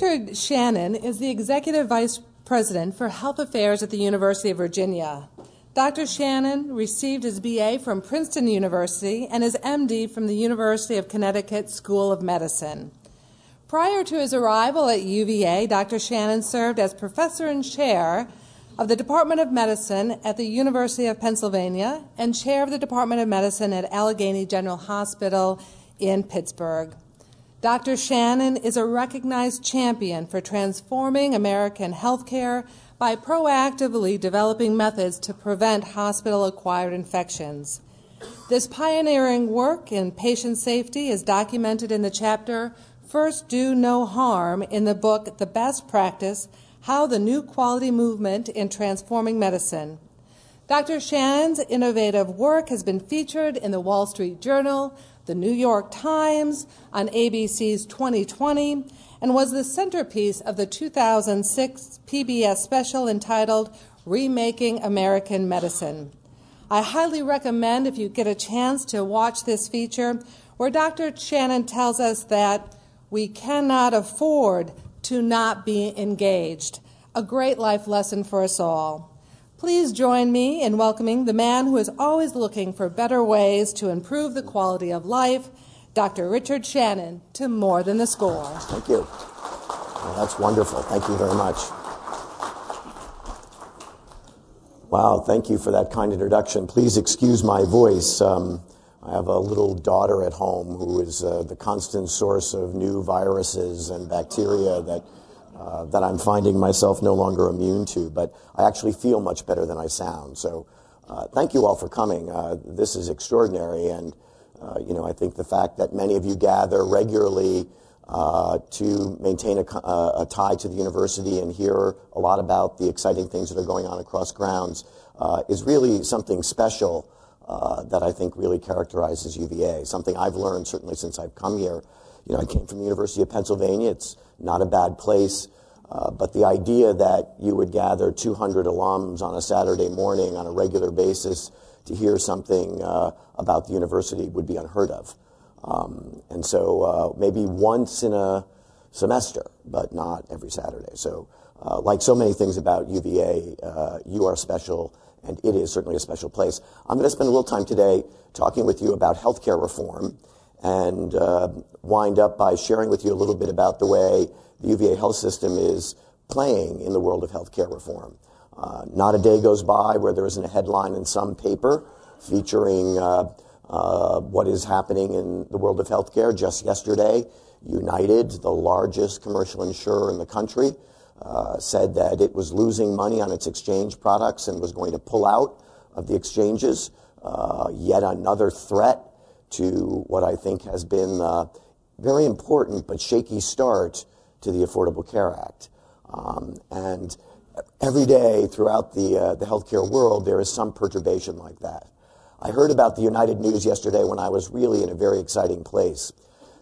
Richard Shannon is the Executive Vice President for Health Affairs at the University of Virginia. Dr. Shannon received his BA from Princeton University and his MD from the University of Connecticut School of Medicine. Prior to his arrival at UVA, Dr. Shannon served as professor and chair of the Department of Medicine at the University of Pennsylvania and chair of the Department of Medicine at Allegheny General Hospital in Pittsburgh. Dr. Shannon is a recognized champion for transforming American healthcare by proactively developing methods to prevent hospital acquired infections. This pioneering work in patient safety is documented in the chapter First Do No Harm in the book The Best Practice How the New Quality Movement in Transforming Medicine. Dr. Shannon's innovative work has been featured in the Wall Street Journal, the New York Times, on ABC's 2020, and was the centerpiece of the 2006 PBS special entitled Remaking American Medicine. I highly recommend if you get a chance to watch this feature where Dr. Shannon tells us that we cannot afford to not be engaged. A great life lesson for us all. Please join me in welcoming the man who is always looking for better ways to improve the quality of life, Dr. Richard Shannon, to More Than the Score. Thank you. Well, that's wonderful. Thank you very much. Wow, thank you for that kind introduction. Please excuse my voice. Um, I have a little daughter at home who is uh, the constant source of new viruses and bacteria that uh, that I'm finding myself no longer immune to, but I actually feel much better than I sound. So, uh, thank you all for coming. Uh, this is extraordinary, and uh, you know, I think the fact that many of you gather regularly uh, to maintain a, a, tie to the university and hear a lot about the exciting things that are going on across grounds is really something special. that I think really characterizes UVA. Something I've learned certainly since I've come here. You know, I came from the University of Pennsylvania. It's not a bad place. Uh, but the idea that you would gather 200 alums on a Saturday morning on a regular basis to hear something uh, about the university would be unheard of. Um, and so uh, maybe once in a semester, but not every Saturday. So, uh, like so many things about UVA, uh, you are special, and it is certainly a special place. I'm going to spend a little time today talking with you about healthcare reform and uh, wind up by sharing with you a little bit about the way the UVA health system is playing in the world of healthcare reform. Uh, not a day goes by where there isn't a headline in some paper featuring uh, uh, what is happening in the world of healthcare. Just yesterday, United, the largest commercial insurer in the country, uh, said that it was losing money on its exchange products and was going to pull out of the exchanges. Uh, yet another threat to what I think has been a very important but shaky start to the Affordable Care Act. Um, and every day throughout the, uh, the healthcare world, there is some perturbation like that. I heard about the United News yesterday when I was really in a very exciting place.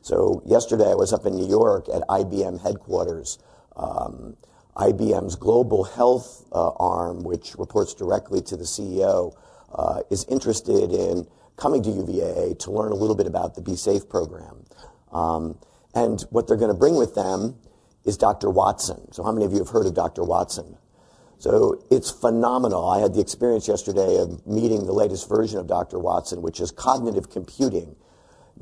So yesterday I was up in New York at IBM headquarters. Um, IBM's global health uh, arm, which reports directly to the CEO, uh, is interested in coming to UVA to learn a little bit about the Be Safe program. Um, and what they're going to bring with them is Dr. Watson. So, how many of you have heard of Dr. Watson? So, it's phenomenal. I had the experience yesterday of meeting the latest version of Dr. Watson, which is cognitive computing,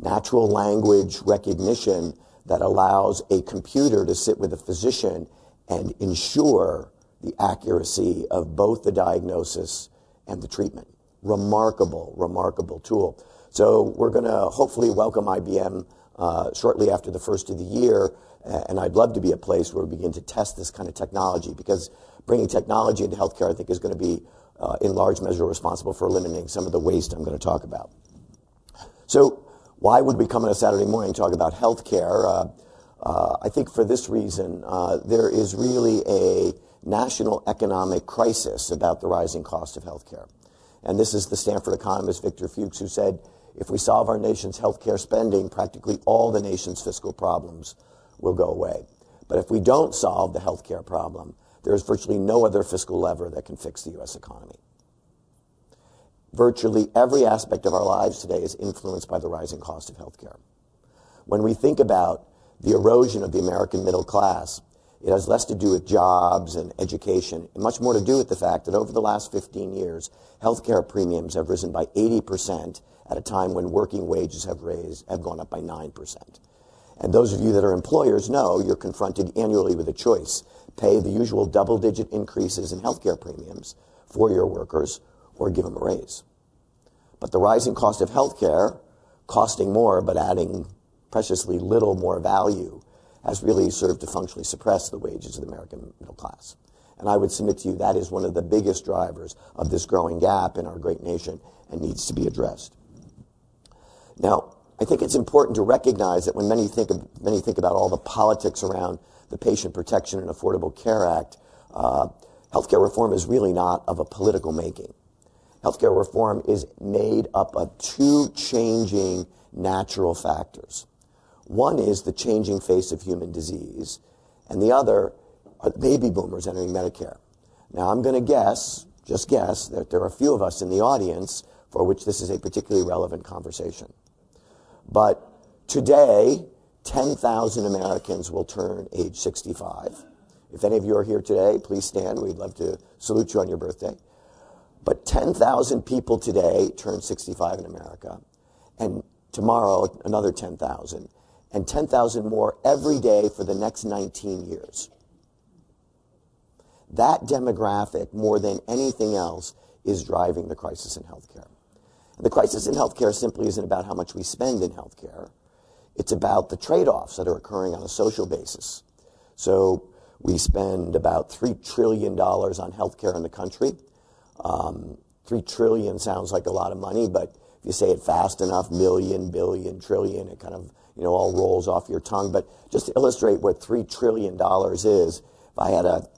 natural language recognition that allows a computer to sit with a physician and ensure the accuracy of both the diagnosis and the treatment. Remarkable, remarkable tool. So, we're going to hopefully welcome IBM uh, shortly after the first of the year and I'd love to be a place where we begin to test this kind of technology because bringing technology into healthcare, I think, is going to be, uh, in large measure, responsible for eliminating some of the waste I'm going to talk about. So, why would we come on a Saturday morning and talk about healthcare? Uh, uh, I think for this reason, uh, there is really a national economic crisis about the rising cost of healthcare. And this is the Stanford economist Victor Fuchs who said, if we solve our nation's healthcare spending, practically all the nation's fiscal problems will go away. But if we don't solve the healthcare problem, there is virtually no other fiscal lever that can fix the U.S. economy. Virtually every aspect of our lives today is influenced by the rising cost of healthcare. When we think about the erosion of the American middle class. It has less to do with jobs and education, and much more to do with the fact that over the last 15 years, healthcare premiums have risen by 80% at a time when working wages have raised, have gone up by 9%. And those of you that are employers know you're confronted annually with a choice. Pay the usual double digit increases in healthcare premiums for your workers or give them a raise. But the rising cost of healthcare, costing more but adding preciously little more value, has really served to functionally suppress the wages of the American middle class. And I would submit to you that is one of the biggest drivers of this growing gap in our great nation and needs to be addressed. Now, I think it's important to recognize that when many think, of, many think about all the politics around the Patient Protection and Affordable Care Act, uh, healthcare reform is really not of a political making. Healthcare reform is made up of two changing natural factors. One is the changing face of human disease, and the other are the baby boomers entering Medicare. Now, I'm going to guess, just guess, that there are a few of us in the audience for which this is a particularly relevant conversation. But today, 10,000 Americans will turn age 65. If any of you are here today, please stand. We'd love to salute you on your birthday. But 10,000 people today turn 65 in America. And tomorrow, another 10,000 and 10,000 more every day for the next 19 years. That demographic, more than anything else, is driving the crisis in healthcare. The crisis in healthcare simply isn't about how much we spend in healthcare. It's about the trade-offs that are occurring on a social basis. So we spend about $3 trillion on healthcare in the country. Um, 3 trillion sounds like a lot of money, but if you say it fast enough, million, billion, trillion, it kind of you know, all rolls off your tongue. But just to illustrate what $3 trillion is, if I had a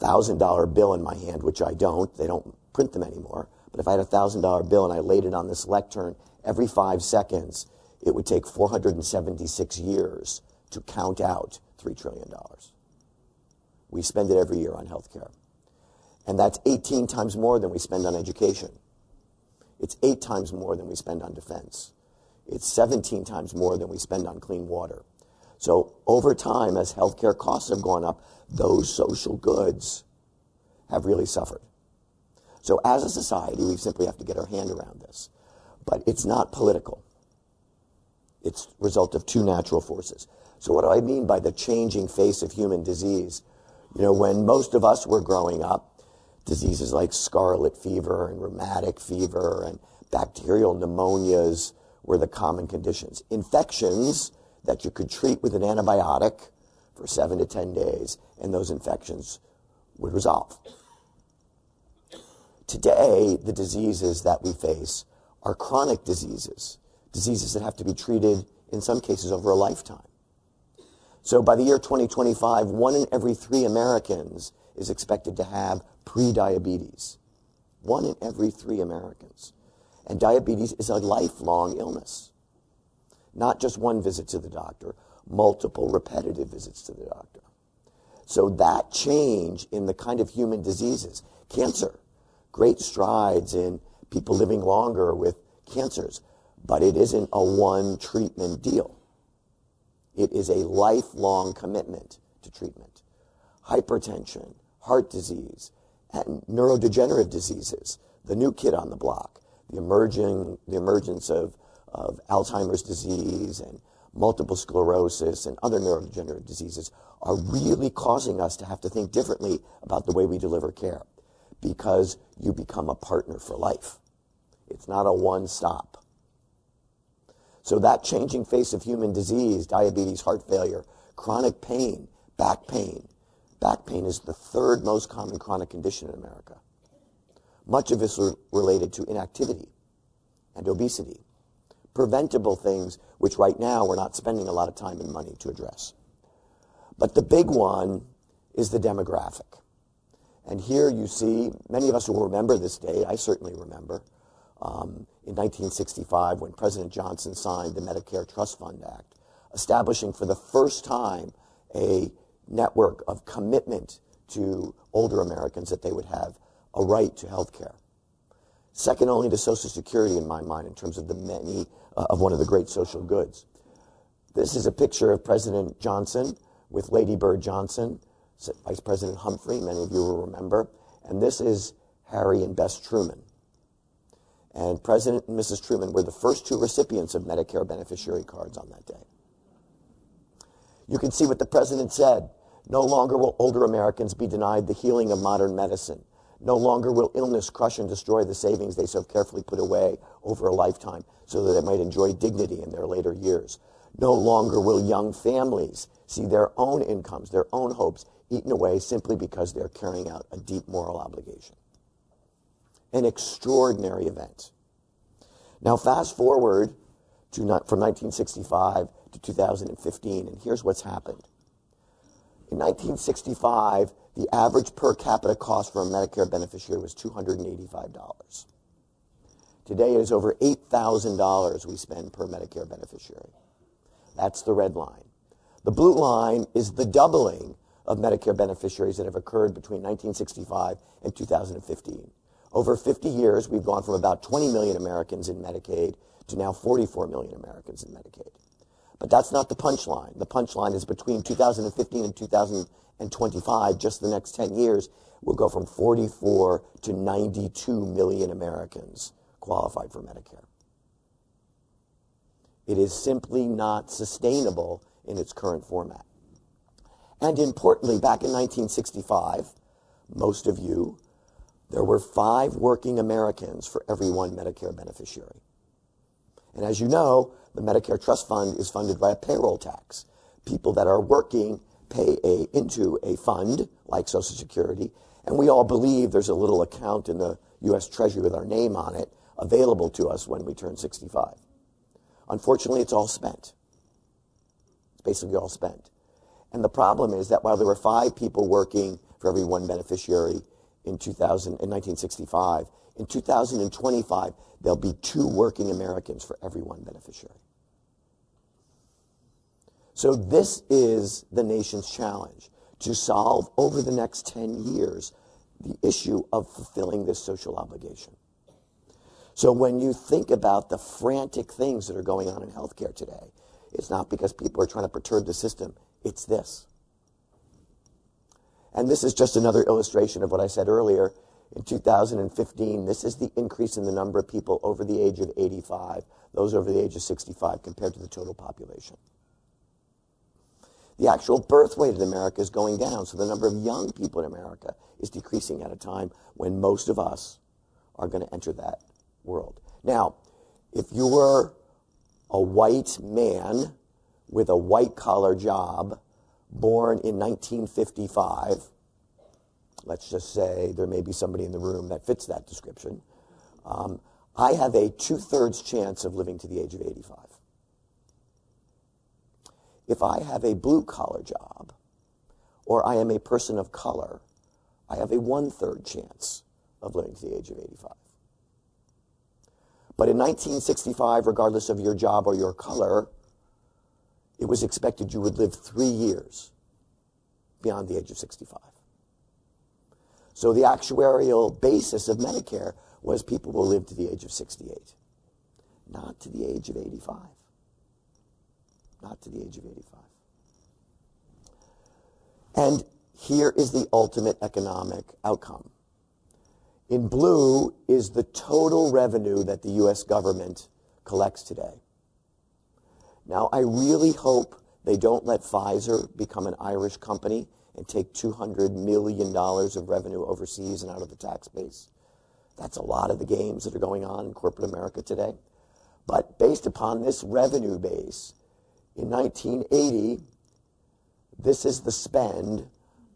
$1,000 bill in my hand, which I don't, they don't print them anymore, but if I had a $1,000 bill and I laid it on this lectern every five seconds, it would take 476 years to count out $3 trillion. We spend it every year on health care. And that's 18 times more than we spend on education. It's eight times more than we spend on defense. It's 17 times more than we spend on clean water. So over time, as healthcare costs have gone up, those social goods have really suffered. So as a society, we simply have to get our hand around this. But it's not political. It's a result of two natural forces. So what do I mean by the changing face of human disease? You know, when most of us were growing up, diseases like scarlet fever and rheumatic fever and bacterial pneumonias were the common conditions. Infections that you could treat with an antibiotic for seven to 10 days, and those infections would resolve. Today, the diseases that we face are chronic diseases, diseases that have to be treated in some cases over a lifetime. So by the year 2025, one in every three Americans is expected to have prediabetes. One in every three Americans. And diabetes is a lifelong illness. Not just one visit to the doctor, multiple repetitive visits to the doctor. So that change in the kind of human diseases, cancer, great strides in people living longer with cancers, but it isn't a one treatment deal. It is a lifelong commitment to treatment. Hypertension, heart disease, and neurodegenerative diseases, the new kid on the block, the emerging, the emergence of, of Alzheimer's disease and multiple sclerosis and other neurodegenerative diseases are really causing us to have to think differently about the way we deliver care because you become a partner for life. It's not a one stop. So that changing face of human disease, diabetes, heart failure, chronic pain, back pain. Back pain is the third most common chronic condition in America. Much of this is related to inactivity and obesity. Preventable things which right now we're not spending a lot of time and money to address. But the big one is the demographic. And here you see, many of us will remember this day, I certainly remember, um, in 1965 when President Johnson signed the Medicare Trust Fund Act, establishing for the first time a network of commitment to older Americans that they would have a right to health care. Second only to Social Security in my mind in terms of the many uh, of one of the great social goods. This is a picture of President Johnson with Lady Bird Johnson, Vice President Humphrey, many of you will remember. And this is Harry and Bess Truman. And President and Mrs. Truman were the first two recipients of Medicare beneficiary cards on that day. You can see what the president said. No longer will older Americans be denied the healing of modern medicine. No longer will illness crush and destroy the savings they so carefully put away over a lifetime so that they might enjoy dignity in their later years. No longer will young families see their own incomes, their own hopes eaten away simply because they're carrying out a deep moral obligation. An extraordinary event. Now, fast forward to from 1965 to 2015, and here's what's happened. In 1965, the average per capita cost for a Medicare beneficiary was $285. Today it is over $8,000 we spend per Medicare beneficiary. That's the red line. The blue line is the doubling of Medicare beneficiaries that have occurred between 1965 and 2015. Over 50 years, we've gone from about 20 million Americans in Medicaid to now 44 million Americans in Medicaid. But that's not the punchline. The punchline is between 2015 and 2025, just the next 10 years, we'll go from 44 to 92 million Americans qualified for Medicare. It is simply not sustainable in its current format. And importantly, back in 1965, most of you, there were five working Americans for every one Medicare beneficiary. And as you know, the Medicare Trust Fund is funded by a payroll tax. People that are working pay a, into a fund like Social Security, and we all believe there's a little account in the U.S. Treasury with our name on it available to us when we turn 65. Unfortunately, it's all spent. It's basically all spent. And the problem is that while there were five people working for every one beneficiary in, 2000, in 1965, in 2025, there'll be two working Americans for every one beneficiary. So this is the nation's challenge to solve over the next 10 years the issue of fulfilling this social obligation. So when you think about the frantic things that are going on in healthcare today, it's not because people are trying to perturb the system. It's this. And this is just another illustration of what I said earlier. In 2015, this is the increase in the number of people over the age of 85, those over the age of 65, compared to the total population. The actual birth rate in America is going down, so the number of young people in America is decreasing at a time when most of us are going to enter that world. Now, if you were a white man with a white collar job born in 1955, let's just say there may be somebody in the room that fits that description, um, I have a two thirds chance of living to the age of 85. If I have a blue collar job or I am a person of color, I have a one third chance of living to the age of 85. But in 1965, regardless of your job or your color, it was expected you would live three years beyond the age of 65. So the actuarial basis of Medicare was people will live to the age of 68, not to the age of 85. Not to the age of 85. And here is the ultimate economic outcome. In blue is the total revenue that the U.S. government collects today. Now, I really hope they don't let Pfizer become an Irish company and take $200 million of revenue overseas and out of the tax base. That's a lot of the games that are going on in corporate America today. But based upon this revenue base, in 1980, this is the spend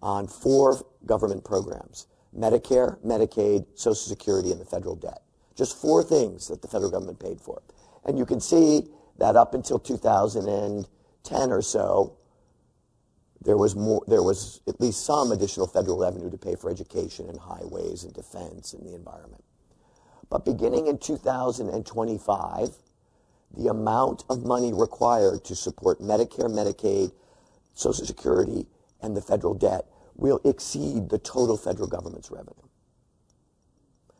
on four government programs Medicare, Medicaid, Social Security, and the federal debt. Just four things that the federal government paid for. And you can see that up until 2010 or so, there was more, there was at least some additional federal revenue to pay for education and highways and defense and the environment. But beginning in 2025, the amount of money required to support Medicare, Medicaid, Social Security, and the federal debt will exceed the total federal government's revenue.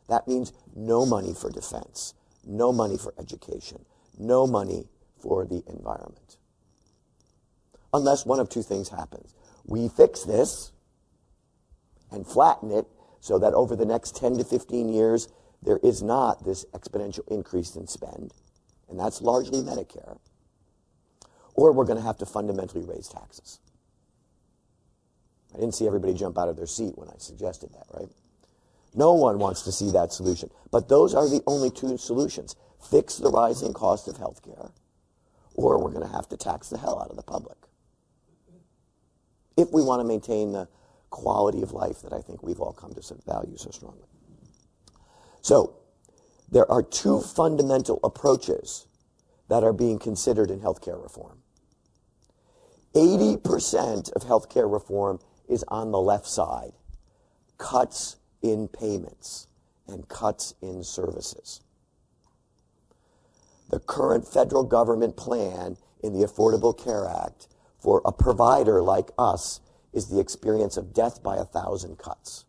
That means no money for defense, no money for education, no money for the environment. unless one of two things happens. We fix this and flatten it so that over the next 10 to 15 years, there is not this exponential increase in spend, and that's largely Medicare, or we're going to have to fundamentally raise taxes. I didn't see everybody jump out of their seat when I suggested that, right? No one wants to see that solution. But those are the only two solutions. Fix the rising cost of health care, or we're going to have to tax the hell out of the public. If we want to maintain the quality of life that I think we've all come to value so strongly. So, there are two oh. fundamental approaches that are being considered in healthcare reform. 80% of healthcare reform is on the left side cuts in payments and cuts in services. The current federal government plan in the Affordable Care Act for a provider like us is the experience of death by a thousand cuts.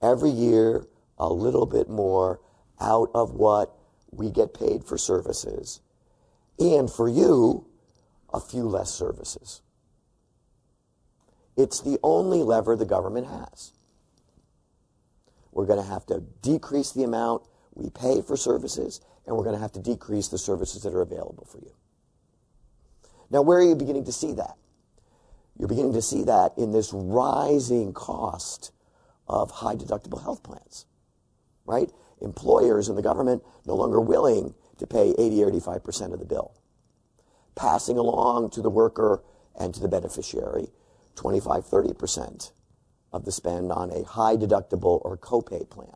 Every year, a little bit more out of what we get paid for services. And for you, a few less services. It's the only lever the government has. We're going to have to decrease the amount we pay for services, and we're going to have to decrease the services that are available for you. Now, where are you beginning to see that? You're beginning to see that in this rising cost of high deductible health plans, right? Employers and the government no longer willing to pay 80 or 85% of the bill, passing along to the worker and to the beneficiary 25, 30% of the spend on a high deductible or copay plan.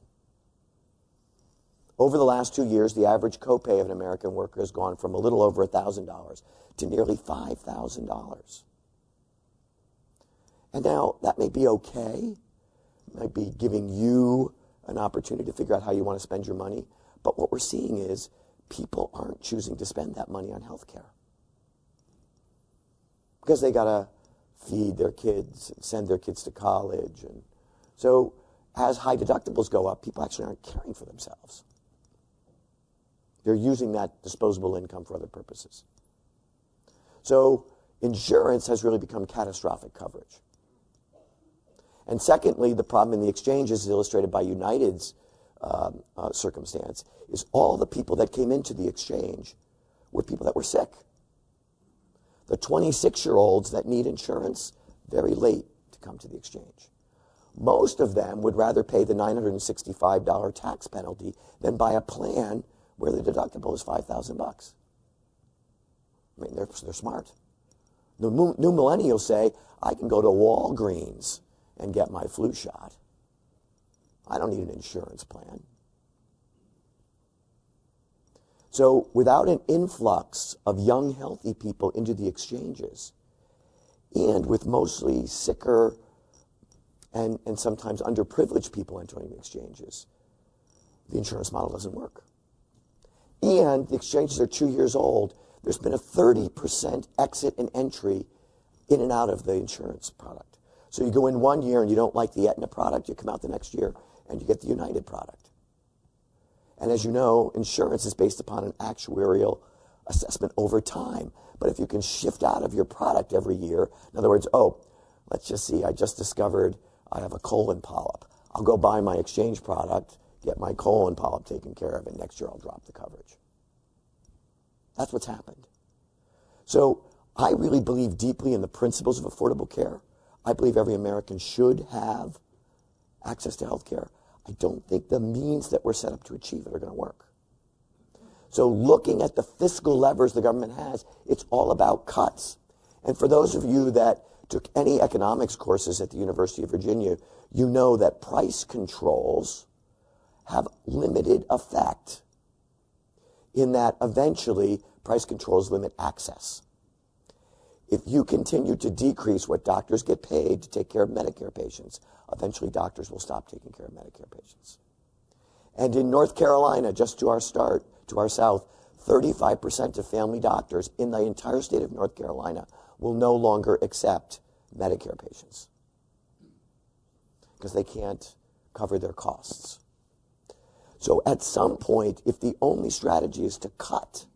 Over the last two years, the average copay of an American worker has gone from a little over $1,000 to nearly $5,000. And now that may be okay, might be giving you an opportunity to figure out how you want to spend your money. But what we're seeing is people aren't choosing to spend that money on health care because they got to feed their kids and send their kids to college. And so as high deductibles go up, people actually aren't caring for themselves. They're using that disposable income for other purposes. So insurance has really become catastrophic coverage. And secondly, the problem in the exchanges is illustrated by United's um, uh, circumstance is all the people that came into the exchange were people that were sick. The 26 year olds that need insurance, very late to come to the exchange. Most of them would rather pay the $965 tax penalty than buy a plan where the deductible is 5000 bucks. I mean, they're, they're smart. The new millennials say, I can go to Walgreens and get my flu shot. I don't need an insurance plan. So, without an influx of young, healthy people into the exchanges, and with mostly sicker and, and sometimes underprivileged people entering the exchanges, the insurance model doesn't work. And the exchanges are two years old. There's been a 30% exit and entry in and out of the insurance product. So you go in one year and you don't like the Aetna product, you come out the next year and you get the United product. And as you know, insurance is based upon an actuarial assessment over time. But if you can shift out of your product every year, in other words, oh, let's just see, I just discovered I have a colon polyp. I'll go buy my exchange product, get my colon polyp taken care of, and next year I'll drop the coverage. That's what's happened. So I really believe deeply in the principles of affordable care. I believe every American should have access to health care. I don't think the means that we're set up to achieve it are going to work. So, looking at the fiscal levers the government has, it's all about cuts. And for those of you that took any economics courses at the University of Virginia, you know that price controls have limited effect in that eventually price controls limit access. If you continue to decrease what doctors get paid to take care of Medicare patients, eventually doctors will stop taking care of Medicare patients. And in North Carolina, just to our start, to our south, 35% of family doctors in the entire state of North Carolina will no longer accept Medicare patients because they can't cover their costs. So at some point, if the only strategy is to cut,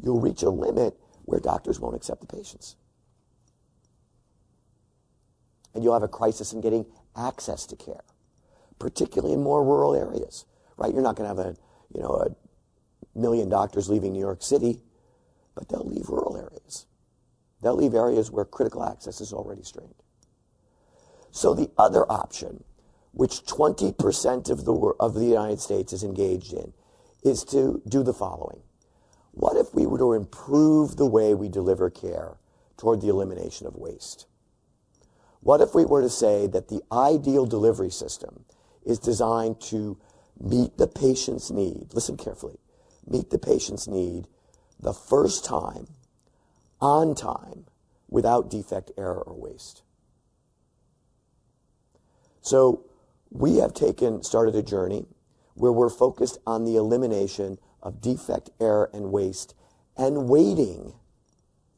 you'll reach a limit where doctors won't accept the patients. And you'll have a crisis in getting access to care, particularly in more rural areas, right? You're not going to have a, you know, a million doctors leaving New York City, but they'll leave rural areas. They'll leave areas where critical access is already strained. So the other option, which 20% of the, of the United States is engaged in, is to do the following. What if we were to improve the way we deliver care toward the elimination of waste? What if we were to say that the ideal delivery system is designed to meet the patient's need, listen carefully, meet the patient's need the first time, on time, without defect, error, or waste? So we have taken, started a journey where we're focused on the elimination of defect, error, and waste and waiting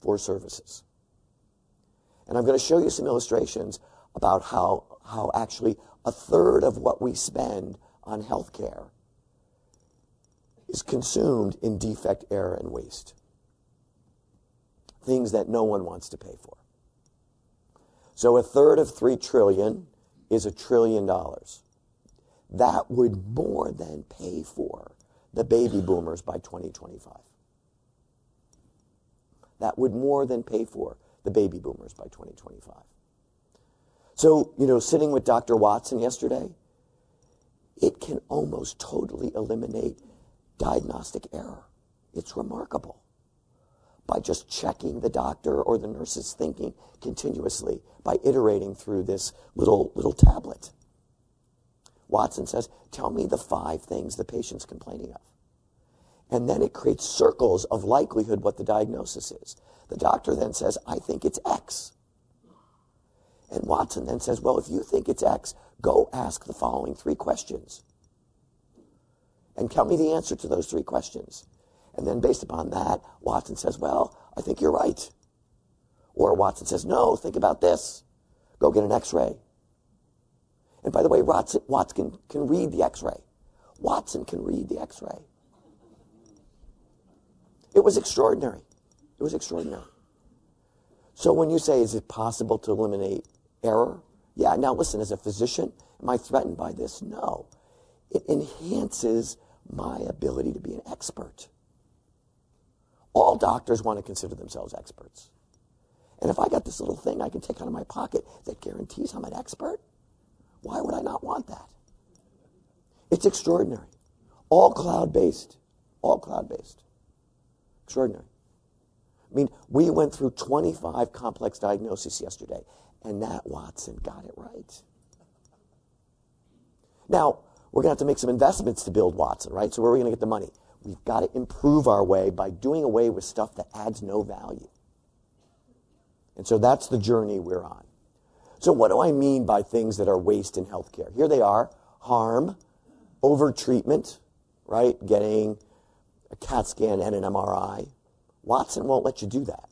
for services. And I'm going to show you some illustrations about how, how actually a third of what we spend on health care is consumed in defect, error, and waste. Things that no one wants to pay for. So a third of three trillion is a trillion dollars. That would more than pay for the baby boomers by 2025. That would more than pay for the baby boomers by 2025. So, you know, sitting with Dr. Watson yesterday, it can almost totally eliminate diagnostic error. It's remarkable. By just checking the doctor or the nurse's thinking continuously, by iterating through this little, little tablet. Watson says, Tell me the five things the patient's complaining of. And then it creates circles of likelihood what the diagnosis is. The doctor then says, I think it's X. And Watson then says, Well, if you think it's X, go ask the following three questions. And tell me the answer to those three questions. And then based upon that, Watson says, Well, I think you're right. Or Watson says, No, think about this. Go get an x ray. And by the way, Watson, can read the x ray. Watson can read the x ray. It was extraordinary. It was extraordinary. So when you say, is it possible to eliminate error? Yeah, now listen, as a physician, am I threatened by this? No. It enhances my ability to be an expert. All doctors want to consider themselves experts. And if I got this little thing I can take out of my pocket that guarantees I'm an expert, why would I not want that? It's extraordinary. All cloud based. All cloud based. Extraordinary. I mean, we went through 25 complex diagnoses yesterday, and that Watson got it right. Now, we're going to have to make some investments to build Watson, right? So, where are we going to get the money? We've got to improve our way by doing away with stuff that adds no value. And so, that's the journey we're on. So, what do I mean by things that are waste in healthcare? Here they are harm, overtreatment, right? Getting a CAT scan and an MRI. Watson won't let you do that.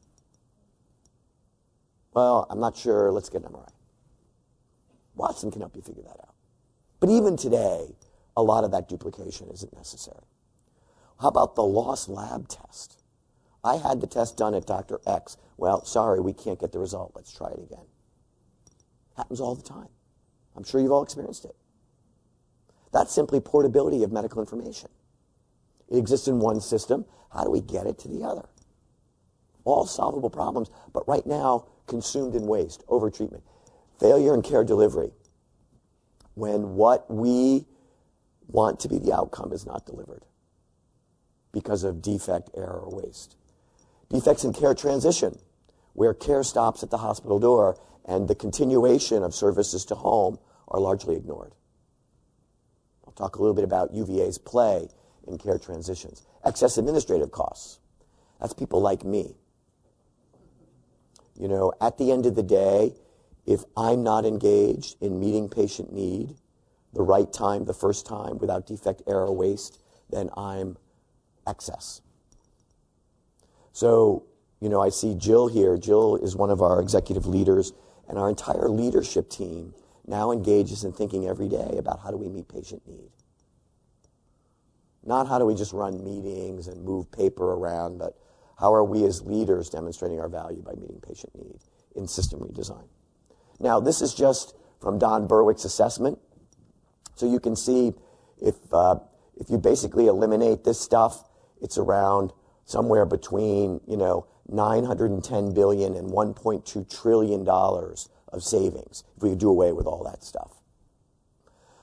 Well, I'm not sure. Let's get an MRI. Watson can help you figure that out. But even today, a lot of that duplication isn't necessary. How about the lost lab test? I had the test done at Dr. X. Well, sorry, we can't get the result. Let's try it again. Happens all the time. I'm sure you've all experienced it. That's simply portability of medical information. It exists in one system. How do we get it to the other? All solvable problems, but right now, consumed in waste, overtreatment. Failure in care delivery. When what we want to be the outcome is not delivered because of defect, error, or waste. Defects in care transition, where care stops at the hospital door and the continuation of services to home are largely ignored. I'll talk a little bit about UVA's play in care transitions. Excess administrative costs. That's people like me. You know, at the end of the day, if I'm not engaged in meeting patient need the right time, the first time, without defect, error, waste, then I'm excess. So, you know, I see Jill here. Jill is one of our executive leaders, and our entire leadership team now engages in thinking every day about how do we meet patient need. Not how do we just run meetings and move paper around, but How are we as leaders demonstrating our value by meeting patient need in system redesign? Now, this is just from Don Berwick's assessment. So you can see if, uh, if you basically eliminate this stuff, it's around somewhere between, you know, 910 billion and 1.2 trillion dollars of savings if we could do away with all that stuff.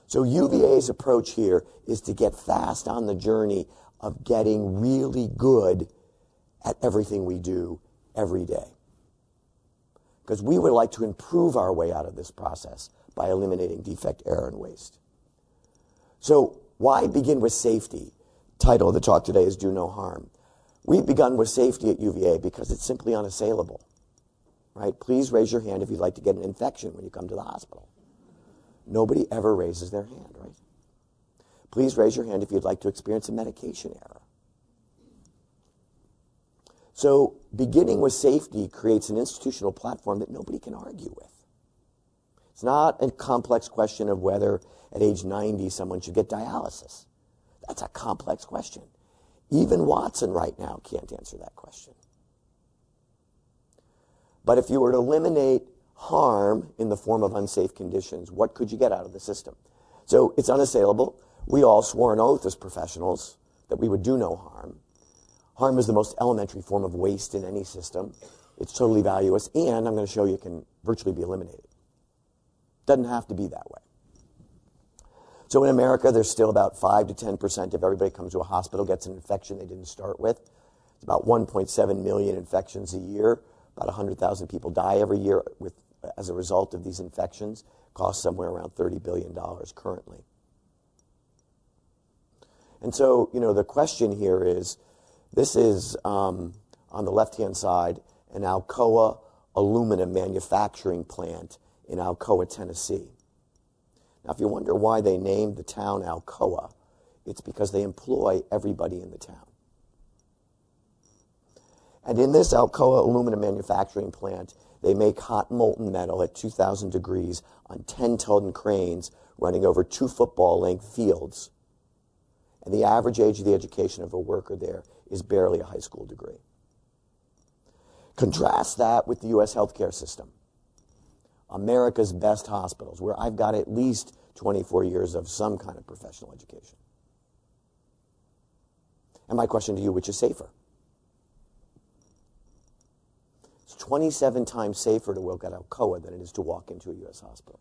So UVA's approach here is to get fast on the journey of getting really good at everything we do every day. Because we would like to improve our way out of this process by eliminating defect, error, and waste. So why begin with safety? Title of the talk today is Do No Harm. We've begun with safety at UVA because it's simply unassailable. Right? Please raise your hand if you'd like to get an infection when you come to the hospital. Nobody ever raises their hand, right? Please raise your hand if you'd like to experience a medication error. So, beginning with safety creates an institutional platform that nobody can argue with. It's not a complex question of whether at age 90 someone should get dialysis. That's a complex question. Even Watson right now can't answer that question. But if you were to eliminate harm in the form of unsafe conditions, what could you get out of the system? So it's unassailable. We all swore an oath as professionals that we would do no harm. Harm is the most elementary form of waste in any system. It's totally valueless, and I'm going to show you it can virtually be eliminated. Doesn't have to be that way. So in America, there's still about 5 to 10% of everybody comes to a hospital gets an infection they didn't start with. It's about 1.7 million infections a year. About 100,000 people die every year with as a result of these infections costs somewhere around $30 billion currently. And so, you know, the question here is this is um, on the left hand side an Alcoa aluminum manufacturing plant in Alcoa, Tennessee. Now, if you wonder why they named the town Alcoa, it's because they employ everybody in the town. And in this Alcoa aluminum manufacturing plant, they make hot molten metal at 2,000 degrees on 10 ton cranes running over two football length fields. And the average age of the education of a worker there is barely a high school degree. Contrast that with the U.S. healthcare system. America's best hospitals, where I've got at least 24 years of some kind of professional education. And my question to you, which is safer? It's 27 times safer to work at Alcoa than it is to walk into a U.S. hospital.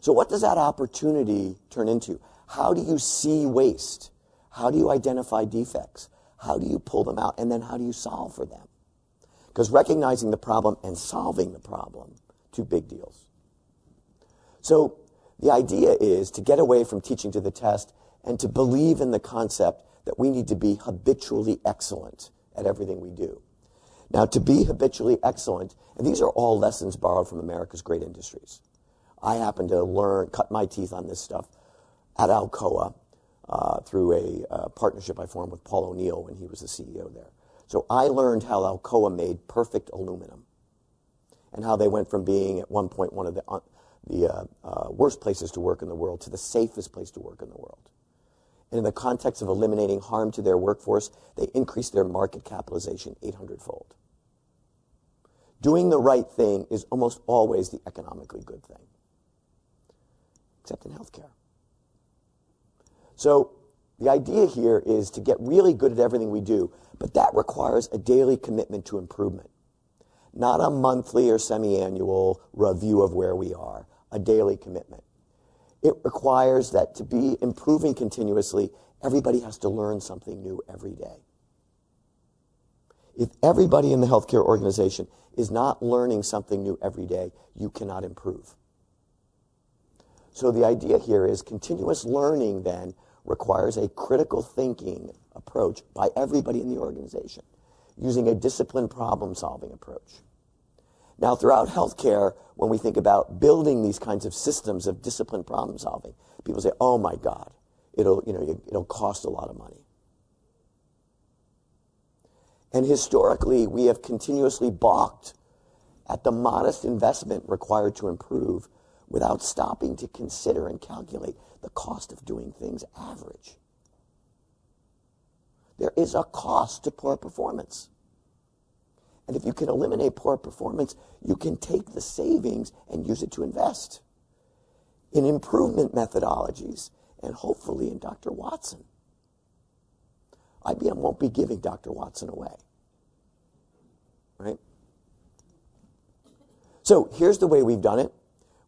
So, what does that opportunity turn into? How do you see waste? How do you identify defects? How do you pull them out? And then how do you solve for them? Because recognizing the problem and solving the problem, two big deals. So, the idea is to get away from teaching to the test and to believe in the concept that we need to be habitually excellent at everything we do. Now, to be habitually excellent, and these are all lessons borrowed from America's great industries. I happen to learn, cut my teeth on this stuff at Alcoa uh, through a uh, partnership I formed with Paul O'Neill when he was the CEO there. So I learned how Alcoa made perfect aluminum and how they went from being at one point one of the, uh, the uh, uh, worst places to work in the world to the safest place to work in the world. And in the context of eliminating harm to their workforce, they increased their market capitalization 800 fold. Doing the right thing is almost always the economically good thing, except in healthcare. So the idea here is to get really good at everything we do, but that requires a daily commitment to improvement. Not a monthly or semi annual review of where we are, a daily commitment. It requires that to be improving continuously, everybody has to learn something new every day. If everybody in the healthcare organization is not learning something new every day, you cannot improve. So the idea here is continuous learning then requires a critical thinking approach by everybody in the organization using a disciplined problem solving approach. Now, throughout healthcare, when we think about building these kinds of systems of disciplined problem solving, people say, oh my God, it'll, you know, it'll cost a lot of money. And historically, we have continuously balked at the modest investment required to improve without stopping to consider and calculate the cost of doing things average. there is a cost to poor performance. And if you can eliminate poor performance, you can take the savings and use it to invest in improvement methodologies and hopefully in Dr. Watson. IBM won't be giving Dr. Watson away. Right? So here's the way we've done it.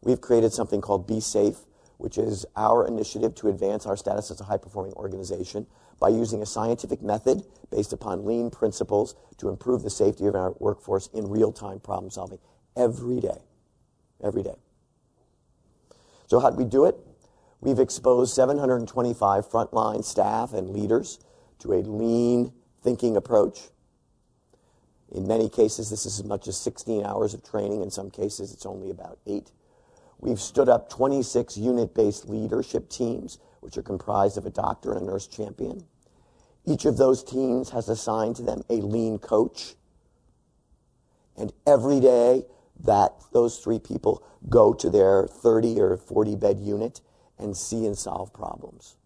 We've created something called Be Safe, which is our initiative to advance our status as a high performing organization by using a scientific method based upon lean principles to improve the safety of our workforce in real time problem solving every day. Every day. So, how do we do it? We've exposed 725 frontline staff and leaders to a lean thinking approach. In many cases, this is as much as 16 hours of training. In some cases, it's only about eight. We've stood up 26 unit based leadership teams, which are comprised of a doctor and a nurse champion. Each of those teams has assigned to them a lean coach. And every day that those three people go to their 30 or 40 bed unit and see and solve problems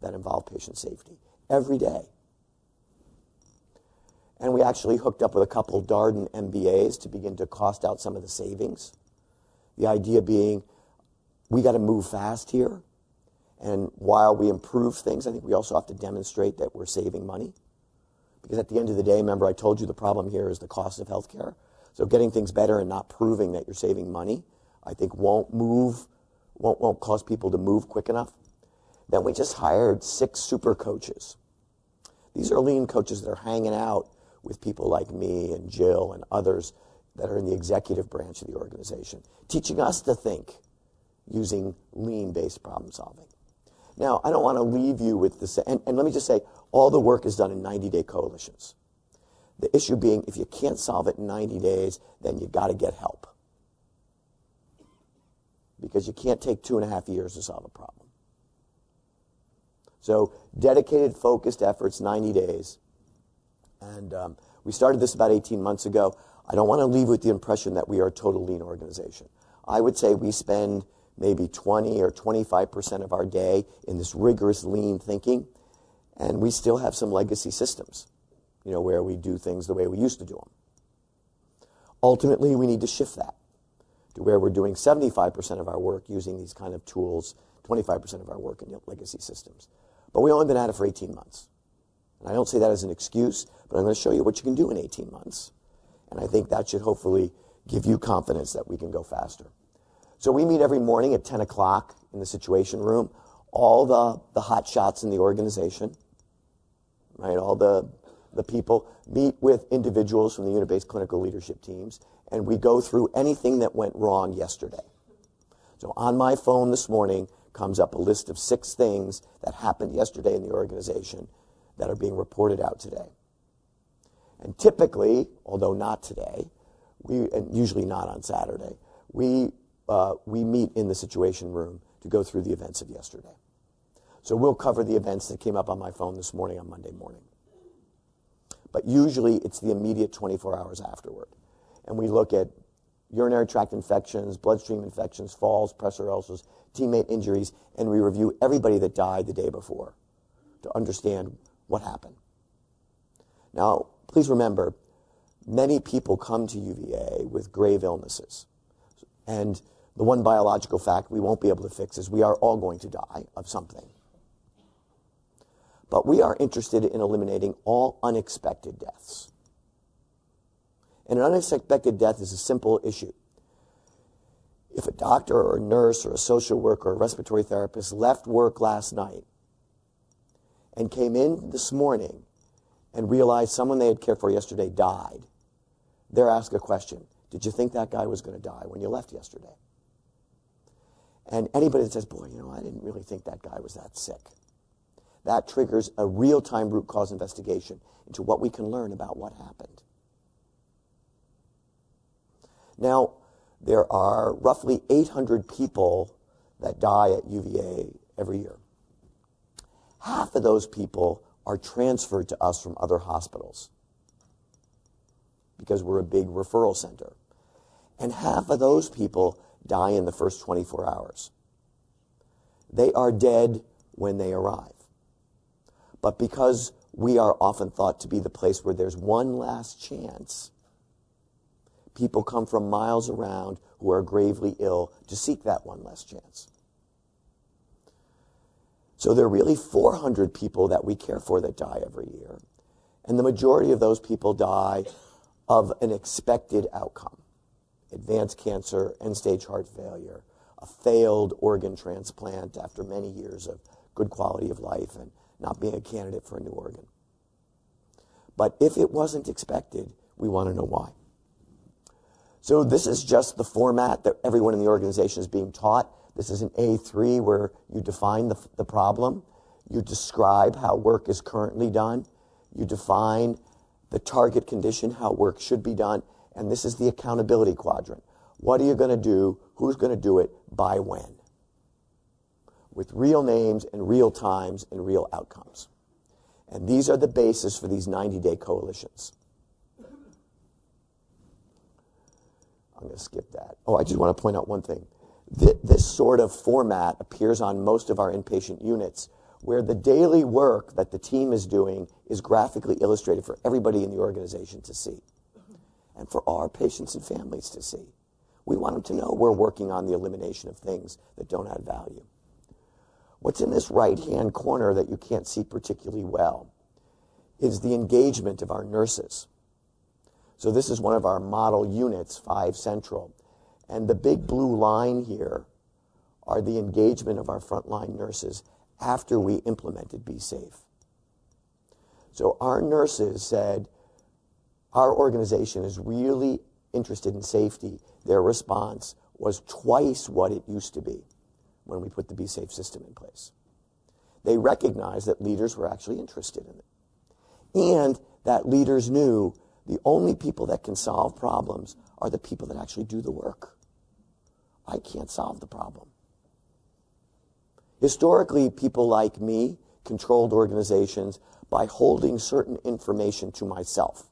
that involve patient safety every day. And we actually hooked up with a couple Darden MBAs to begin to cost out some of the savings. The idea being, we got to move fast here. And while we improve things, I think we also have to demonstrate that we're saving money. Because at the end of the day, remember, I told you the problem here is the cost of healthcare. So getting things better and not proving that you're saving money, I think won't move, won't, won't cause people to move quick enough. Then we just hired six super coaches. These are lean coaches that are hanging out with people like me and Jill and others that are in the executive branch of the organization, teaching us to think using lean based problem solving. Now, I don't want to leave you with this, and, and let me just say, all the work is done in 90 day coalitions. The issue being, if you can't solve it in 90 days, then you got to get help. Because you can't take two and a half years to solve a problem. So, dedicated, focused efforts, 90 days. And um, we started this about 18 months ago. I don't want to leave with the impression that we are a total lean organization. I would say we spend maybe 20 or 25% of our day in this rigorous lean thinking, and we still have some legacy systems you know, where we do things the way we used to do them. Ultimately, we need to shift that to where we're doing 75% of our work using these kind of tools, 25% of our work in legacy systems. But we've only been at it for 18 months. And I don't say that as an excuse, but I'm going to show you what you can do in 18 months. And I think that should hopefully give you confidence that we can go faster. So we meet every morning at 10 o'clock in the situation room. All the, the hot shots in the organization, right? All the the people, meet with individuals from the unit-based clinical leadership teams, and we go through anything that went wrong yesterday. So on my phone this morning comes up a list of six things that happened yesterday in the organization that are being reported out today. And typically, although not today, we, and usually not on Saturday, we, uh, we meet in the situation room to go through the events of yesterday. So we'll cover the events that came up on my phone this morning on Monday morning but usually it's the immediate 24 hours afterward. And we look at urinary tract infections, bloodstream infections, falls, pressure ulcers, teammate injuries, and we review everybody that died the day before to understand what happened. Now, please remember, many people come to UVA with grave illnesses. And the one biological fact we won't be able to fix is we are all going to die of something. But we are interested in eliminating all unexpected deaths. And an unexpected death is a simple issue. If a doctor or a nurse or a social worker or a respiratory therapist left work last night and came in this morning and realize someone they had cared for yesterday died, they're asked a question Did you think that guy was going to die when you left yesterday? And anybody that says, Boy, you know, I didn't really think that guy was that sick that triggers a real time root cause investigation into what we can learn about what happened. Now, there are roughly 800 people that die at UVA every year. Half of those people are transferred to us from other hospitals because we're a big referral center. And half of those people die in the first 24 hours. They are dead when they arrive. But because we are often thought to be the place where there's one last chance. People come from miles around who are gravely ill to seek that one last chance. So there are really 400 people that we care for that die every year. And the majority of those people die of an expected outcome advanced cancer, end stage heart failure, a failed organ transplant after many years of good quality of life and not being a candidate for a new organ. But if it wasn't expected, we want to know why. So this is just the format that everyone in the organization is being taught. This is an A3 where you define the, the problem, you describe how work is currently done, you define the target condition, how work should be done, and this is the accountability quadrant. What are you going to do? Who's going to do it? By when? With real names and real times and real outcomes. And these are the basis for these 90 day coalitions. I'm going to skip that. Oh, I just want to point out one thing. This sort of format appears on most of our inpatient units where the daily work that the team is doing is graphically illustrated for everybody in the organization to see and for our patients and families to see. We want them to know we're working on the elimination of things that don't add value. What's in this right hand corner that you can't see particularly well is the engagement of our nurses. So, this is one of our model units, 5 Central. And the big blue line here are the engagement of our frontline nurses after we implemented Be Safe. So our nurses said, our organization is really interested in safety. Their response was twice what it used to be when we put the Be Safe system in place. They recognized that leaders were actually interested in it. And that leaders knew the only people that can solve problems are the people that actually do the work. I can't solve the problem. Historically, people like me controlled organizations by holding certain information to myself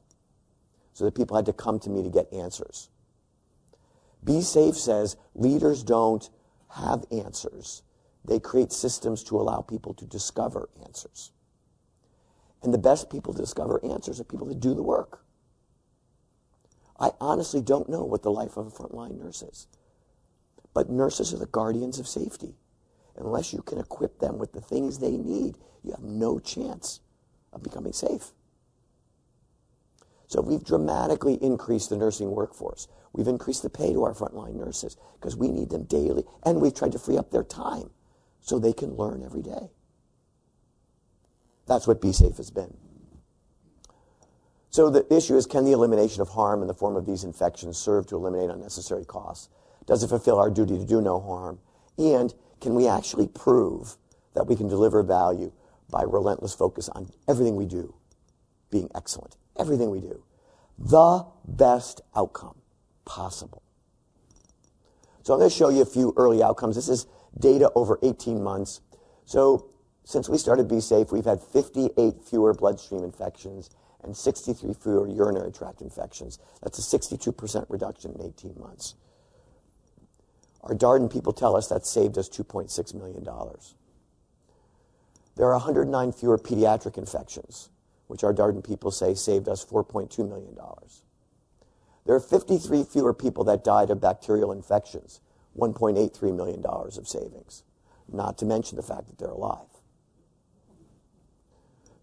so that people had to come to me to get answers. Be Safe says leaders don't have answers. They create systems to allow people to discover answers. And the best people to discover answers are people that do the work. I honestly don't know what the life of a frontline nurse is. But nurses are the guardians of safety unless you can equip them with the things they need, you have no chance of becoming safe. So we've dramatically increased the nursing workforce. We've increased the pay to our frontline nurses because we need them daily. And we've tried to free up their time so they can learn every day. That's what Be Safe has been. So the issue is can the elimination of harm in the form of these infections serve to eliminate unnecessary costs? Does it fulfill our duty to do no harm? And can we actually prove that we can deliver value by relentless focus on everything we do being excellent? Everything we do. The best outcome possible. So I'm going to show you a few early outcomes. This is data over 18 months. So since we started Be Safe, we've had 58 fewer bloodstream infections and 63 fewer urinary tract infections. That's a 62% reduction in 18 months. Our Darden people tell us that saved us $2.6 million. There are 109 fewer pediatric infections, which our Darden people say saved us $4.2 million. There are 53 fewer people that died of bacterial infections, $1.83 million of savings, not to mention the fact that they're alive.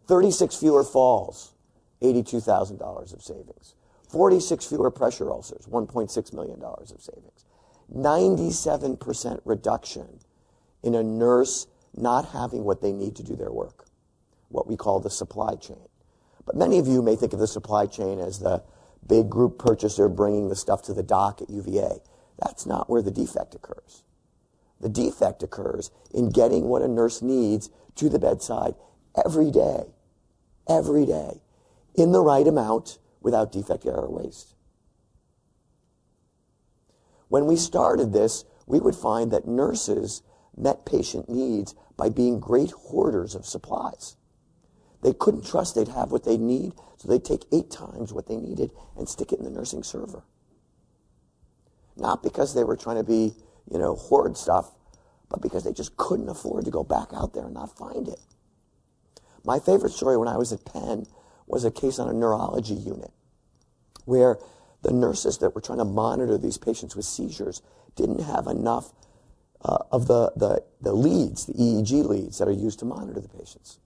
36 fewer falls, $82,000 of savings. 46 fewer pressure ulcers, $1.6 million of savings. 97% reduction in a nurse not having what they need to do their work, what we call the supply chain. But many of you may think of the supply chain as the big group purchaser bringing the stuff to the dock at UVA. That's not where the defect occurs. The defect occurs in getting what a nurse needs to the bedside every day, every day, in the right amount without defect, error, or waste. When we started this, we would find that nurses met patient needs by being great hoarders of supplies. They couldn't trust they'd have what they need, so they'd take eight times what they needed and stick it in the nursing server. Not because they were trying to be, you know, hoard stuff, but because they just couldn't afford to go back out there and not find it. My favorite story when I was at Penn was a case on a neurology unit where the nurses that were trying to monitor these patients with seizures didn't have enough uh, of the, the, the leads, the EEG leads that are used to monitor the patients.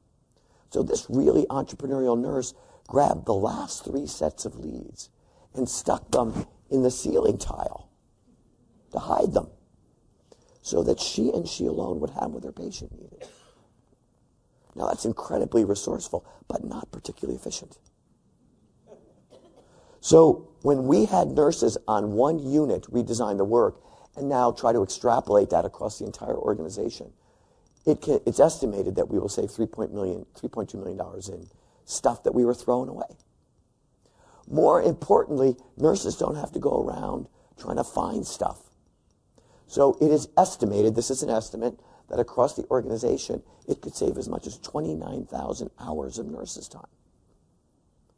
So this really entrepreneurial nurse grabbed the last three sets of leads and stuck them in the ceiling tile to hide them so that she and she alone would have what their patient needed. Now that's incredibly resourceful, but not particularly efficient. So when we had nurses on one unit redesign the work and now try to extrapolate that across the entire organization, it can, it's estimated that we will save $3.2 million, $3.2 million in stuff that we were throwing away. More importantly, nurses don't have to go around trying to find stuff. So it is estimated, this is an estimate, that across the organization, it could save as much as 29,000 hours of nurses' time.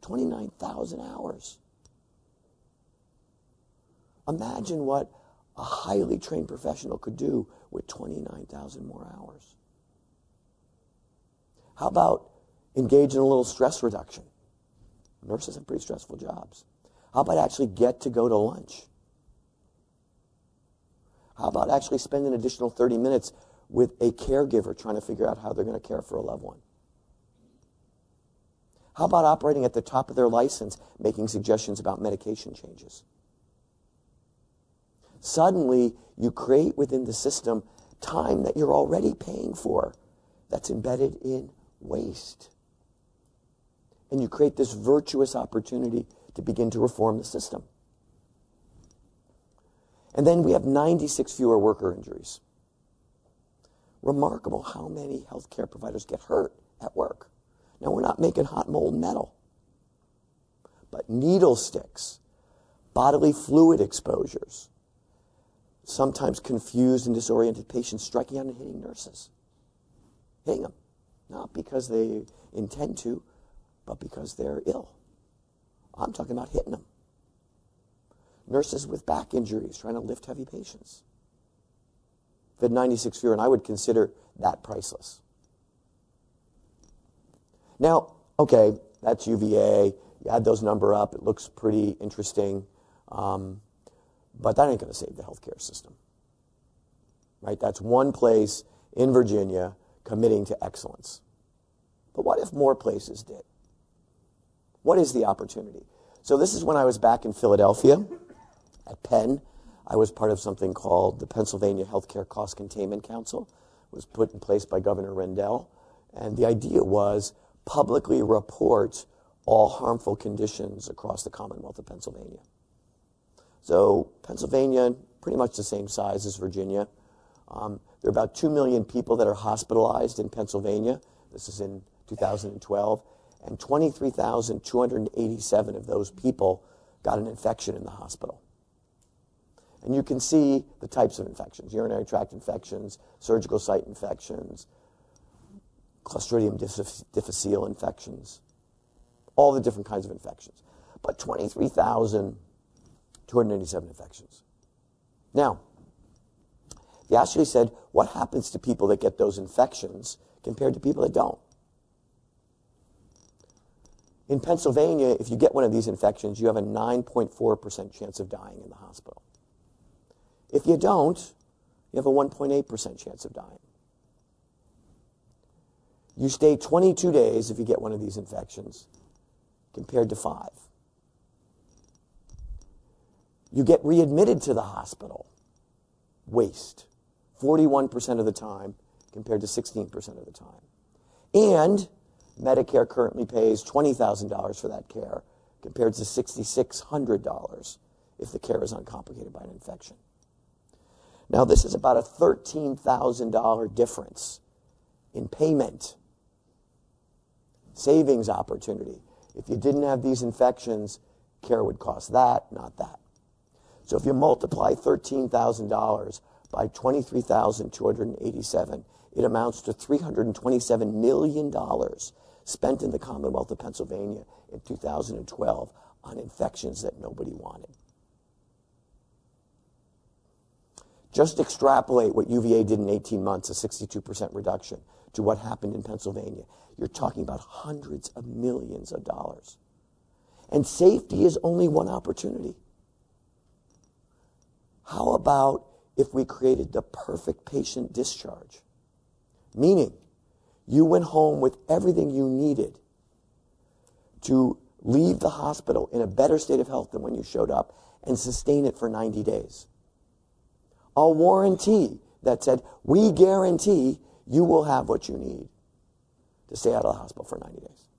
29,000 hours. Imagine what a highly trained professional could do with 29,000 more hours. How about engage in a little stress reduction? Nurses have pretty stressful jobs. How about actually get to go to lunch? How about actually spend an additional 30 minutes with a caregiver trying to figure out how they're going to care for a loved one? How about operating at the top of their license, making suggestions about medication changes? Suddenly, you create within the system time that you're already paying for that's embedded in waste. And you create this virtuous opportunity to begin to reform the system. And then we have 96 fewer worker injuries. Remarkable how many healthcare providers get hurt at work. Now, we're not making hot mold metal, but needle sticks, bodily fluid exposures, sometimes confused and disoriented patients striking out and hitting nurses, hitting them, not because they intend to, but because they're ill. I'm talking about hitting them. Nurses with back injuries trying to lift heavy patients. Had 96 fewer, and I would consider that priceless. Now, okay, that's UVA. You add those number up, it looks pretty interesting. Um, but that ain't going to save the healthcare system. Right? That's one place in Virginia committing to excellence. But what if more places did? What is the opportunity? So this is when I was back in Philadelphia at Penn. I was part of something called the Pennsylvania Healthcare Cost Containment Council. It was put in place by Governor Rendell. And the idea was publicly report all harmful conditions across the Commonwealth of Pennsylvania. So Pennsylvania, pretty much the same size as Virginia. Um, there are about 2 million people that are hospitalized in Pennsylvania. This is in 2012. And 23,287 of those people got an infection in the hospital. And you can see the types of infections urinary tract infections, surgical site infections, Clostridium difficile infections, all the different kinds of infections. But 23,000 287 infections. Now, they actually said, what happens to people that get those infections compared to people that don't? In Pennsylvania, if you get one of these infections, you have a 9.4% chance of dying in the hospital. If you don't, you have a 1.8% chance of dying. You stay 22 days if you get one of these infections, compared to five. You get readmitted to the hospital. Waste. 41% of the time compared to 16% of the time. And Medicare currently pays $20,000 for that care compared to $6,600 if the care is uncomplicated by an infection. Now, this is about a $13,000 difference in payment, savings opportunity. If you didn't have these infections, care would cost that, not that. So if you multiply $13,000 by 23,287, it amounts to $327 million spent in the Commonwealth of Pennsylvania in 2012 on infections that nobody wanted. Just extrapolate what UVA did in 18 months, a 62% reduction, to what happened in Pennsylvania. You're talking about hundreds of millions of dollars. And safety is only one opportunity. How about if we created the perfect patient discharge? Meaning, you went home with everything you needed to leave the hospital in a better state of health than when you showed up and sustain it for 90 days. A warranty that said, we guarantee you will have what you need to stay out of the hospital for 90 days.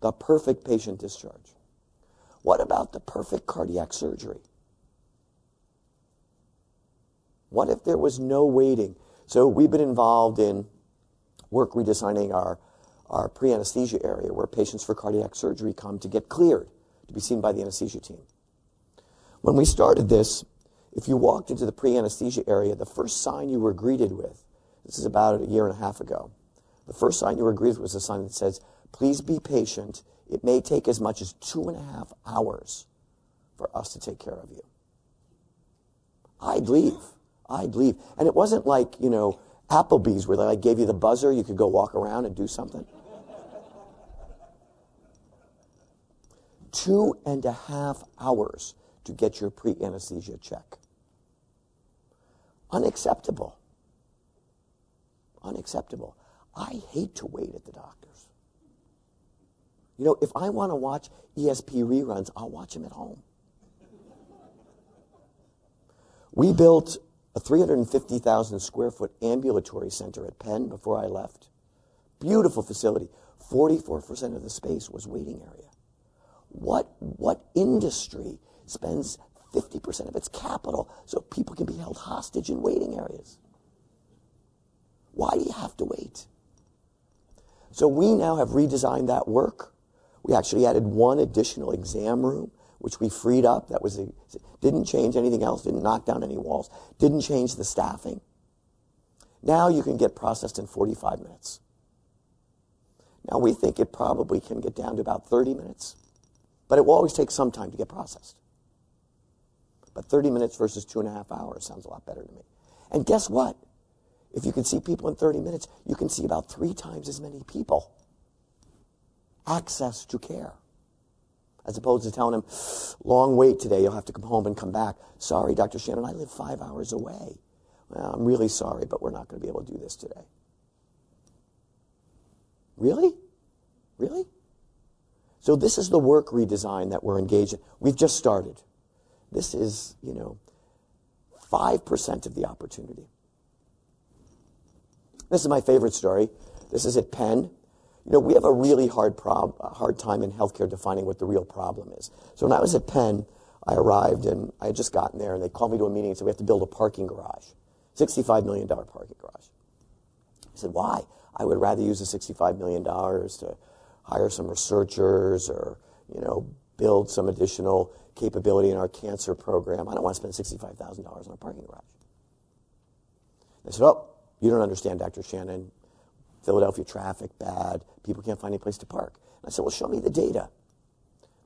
The perfect patient discharge. What about the perfect cardiac surgery? What if there was no waiting? So we've been involved in work redesigning our, our pre-anesthesia area where patients for cardiac surgery come to get cleared to be seen by the anesthesia team. When we started this, if you walked into the pre-anesthesia area, the first sign you were greeted with, this is about a year and a half ago, the first sign you were greeted with was a sign that says, please be patient. It may take as much as two and a half hours for us to take care of you. I'd leave. I'd leave. And it wasn't like, you know, Applebee's where they like gave you the buzzer, you could go walk around and do something. Two and a half hours to get your pre anesthesia check. Unacceptable. Unacceptable. I hate to wait at the doctor's. You know, if I want to watch ESP reruns, I'll watch them at home. We built a 350,000 square foot ambulatory center at Penn before I left. Beautiful facility. 44% of the space was waiting area. What, what industry spends 50% of its capital so people can be held hostage in waiting areas? Why do you have to wait? So we now have redesigned that work. We actually added one additional exam room which we freed up. That was a, didn't change anything else, didn't knock down any walls, didn't change the staffing. Now you can get processed in 45 minutes. Now we think it probably can get down to about 30 minutes, but it will always take some time to get processed. But 30 minutes versus two and a half hours sounds a lot better to me. And guess what? If you can see people in 30 minutes, you can see about three times as many people. Access to care as opposed to telling him, long wait today, you'll have to come home and come back. Sorry, Dr. Shannon, I live five hours away. Well, I'm really sorry, but we're not going to be able to do this today. Really? Really? So this is the work redesign that we're engaged in. We've just started. This is, you know, 5% of the opportunity. This is my favorite story. This is at Penn. You know, we have a really hard, prob- hard time in healthcare defining what the real problem is. So when I was at Penn, I arrived and I had just gotten there and they called me to a meeting and said, we have to build a parking garage. $65 million parking garage. I said, why? I would rather use the $65 million to hire some researchers or, you know, build some additional capability in our cancer program. I don't want to spend $65,000 on a parking garage. They said, oh, you don't understand, Dr. Shannon. Philadelphia traffic bad. People can't find any place to park. And I said, well, show me the data.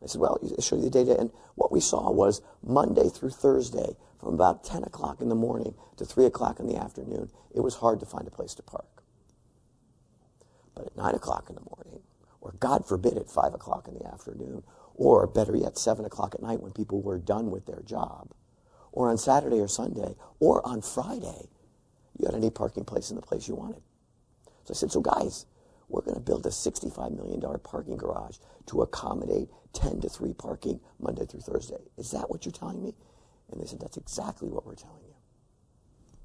I said, well, I'll show you the data. And what we saw was Monday through Thursday, from about 10 o'clock in the morning to 3 o'clock in the afternoon, it was hard to find a place to park. But at 9 o'clock in the morning, or God forbid at 5 o'clock in the afternoon, or better yet, 7 o'clock at night when people were done with their job, or on Saturday or Sunday, or on Friday, you had any parking place in the place you wanted. So I said, so guys, we're going to build a $65 million parking garage to accommodate 10 to 3 parking Monday through Thursday. Is that what you're telling me? And they said, that's exactly what we're telling you.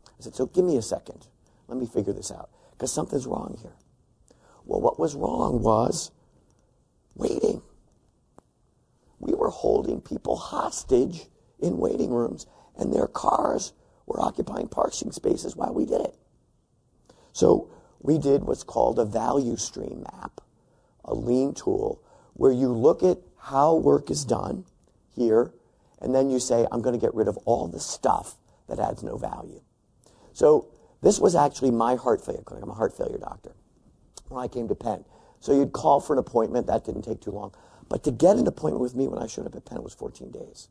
I said, so give me a second. Let me figure this out because something's wrong here. Well, what was wrong was waiting. We were holding people hostage in waiting rooms, and their cars were occupying parking spaces while we did it. So we did what's called a value stream map, a lean tool, where you look at how work is done here, and then you say, I'm going to get rid of all the stuff that adds no value. So this was actually my heart failure clinic. I'm a heart failure doctor when I came to Penn. So you'd call for an appointment. That didn't take too long. But to get an appointment with me when I showed up at Penn was 14 days.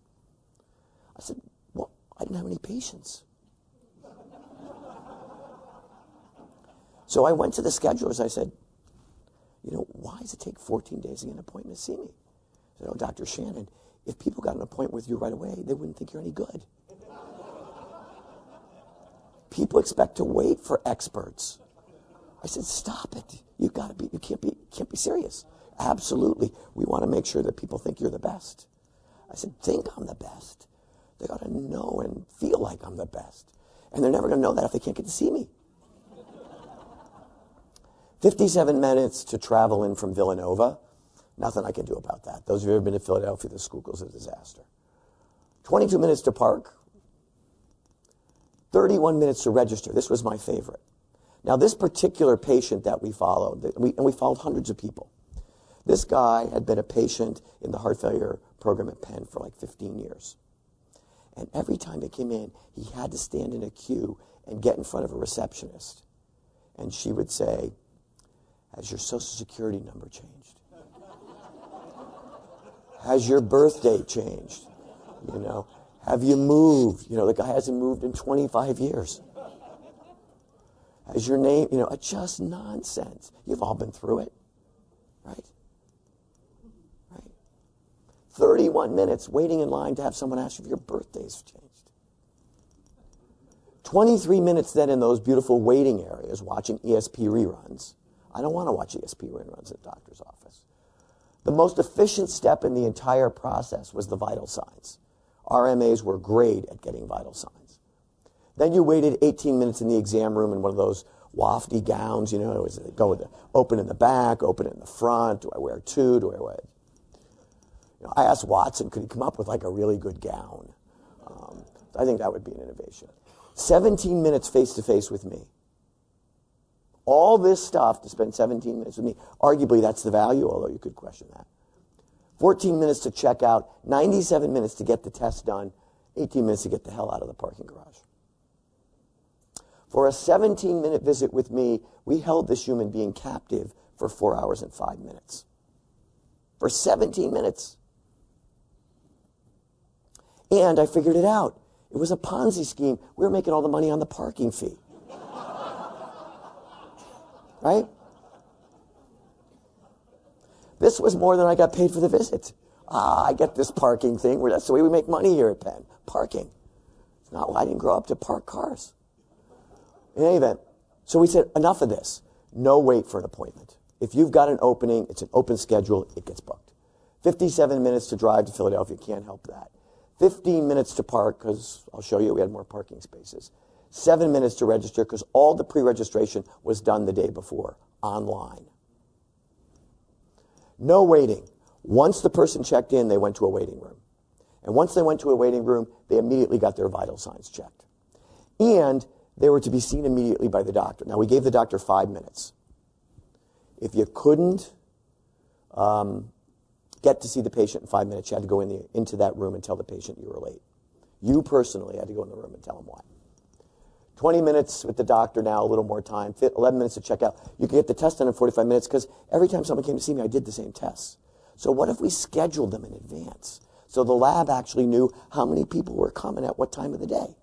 I said, well, I didn't have any patience. So I went to the schedulers. I said, you know, why does it take 14 days to get an appointment to see me? I said, oh, Dr. Shannon, if people got an appointment with you right away, they wouldn't think you're any good. people expect to wait for experts. I said, stop it. You gotta be, you can't be, can't be serious. Absolutely. We want to make sure that people think you're the best. I said, think I'm the best. They got to know and feel like I'm the best. And they're never going to know that if they can't get to see me. 57 minutes to travel in from Villanova. Nothing I can do about that. Those of you who have been to Philadelphia, the Schuylkill's a disaster. 22 minutes to park. 31 minutes to register. This was my favorite. Now, this particular patient that we followed, and we followed hundreds of people. This guy had been a patient in the heart failure program at Penn for like 15 years. And every time he came in, he had to stand in a queue and get in front of a receptionist. And she would say, Has your social security number changed? Has your birth date changed? You know, have you moved? You know, the guy hasn't moved in 25 years. Has your name, you know, it's just nonsense. You've all been through it, right? Right? 31 minutes waiting in line to have someone ask you if your birthday's changed. 23 minutes then in those beautiful waiting areas watching ESP reruns. I don't want to watch ESP reruns at the doctor's office. The most efficient step in the entire process was the vital signs. RMAs were great at getting vital signs. Then you waited 18 minutes in the exam room in one of those wafty gowns, you know, it go with the, open in the back, open in the front? Do I wear two? Do I wear? You know, I asked Watson, could he come up with like a really good gown? Um, I think that would be an innovation. 17 minutes face to face with me. All this stuff to spend 17 minutes with me. Arguably, that's the value, although you could question that. 14 minutes to check out, 97 minutes to get the test done, 18 minutes to get the hell out of the parking garage. For a 17 minute visit with me, we held this human being captive for four hours and five minutes. For 17 minutes. And I figured it out. It was a Ponzi scheme. We were making all the money on the parking fee. Right? This was more than I got paid for the visit. Ah, I get this parking thing. That's the way we make money here at Penn. Parking. It's not why I didn't grow up to park cars. In any event, so we said, enough of this. No wait for an appointment. If you've got an opening, it's an open schedule, it gets booked. 57 minutes to drive to Philadelphia, can't help that. 15 minutes to park, because I'll show you we had more parking spaces. Seven minutes to register, because all the pre registration was done the day before, online. No waiting. Once the person checked in, they went to a waiting room. And once they went to a waiting room, they immediately got their vital signs checked. And they were to be seen immediately by the doctor. Now, we gave the doctor five minutes. If you couldn't um, get to see the patient in five minutes, you had to go in the, into that room and tell the patient you were late. You personally had to go in the room and tell them why. 20 minutes with the doctor now, a little more time, 11 minutes to check out. You could get the test done in 45 minutes because every time someone came to see me, I did the same tests. So what if we scheduled them in advance? So the lab actually knew how many people were coming at what time of the day.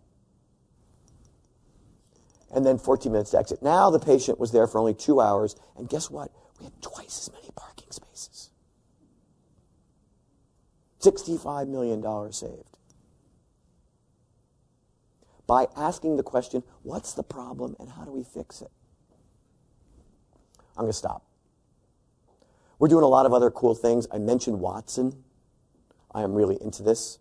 And then 14 minutes to exit. Now the patient was there for only two hours, and guess what? We had twice as many parking spaces. $65 million saved by asking the question, what's the problem and how do we fix it? I'm going to stop. We're doing a lot of other cool things. I mentioned Watson. I am really into this.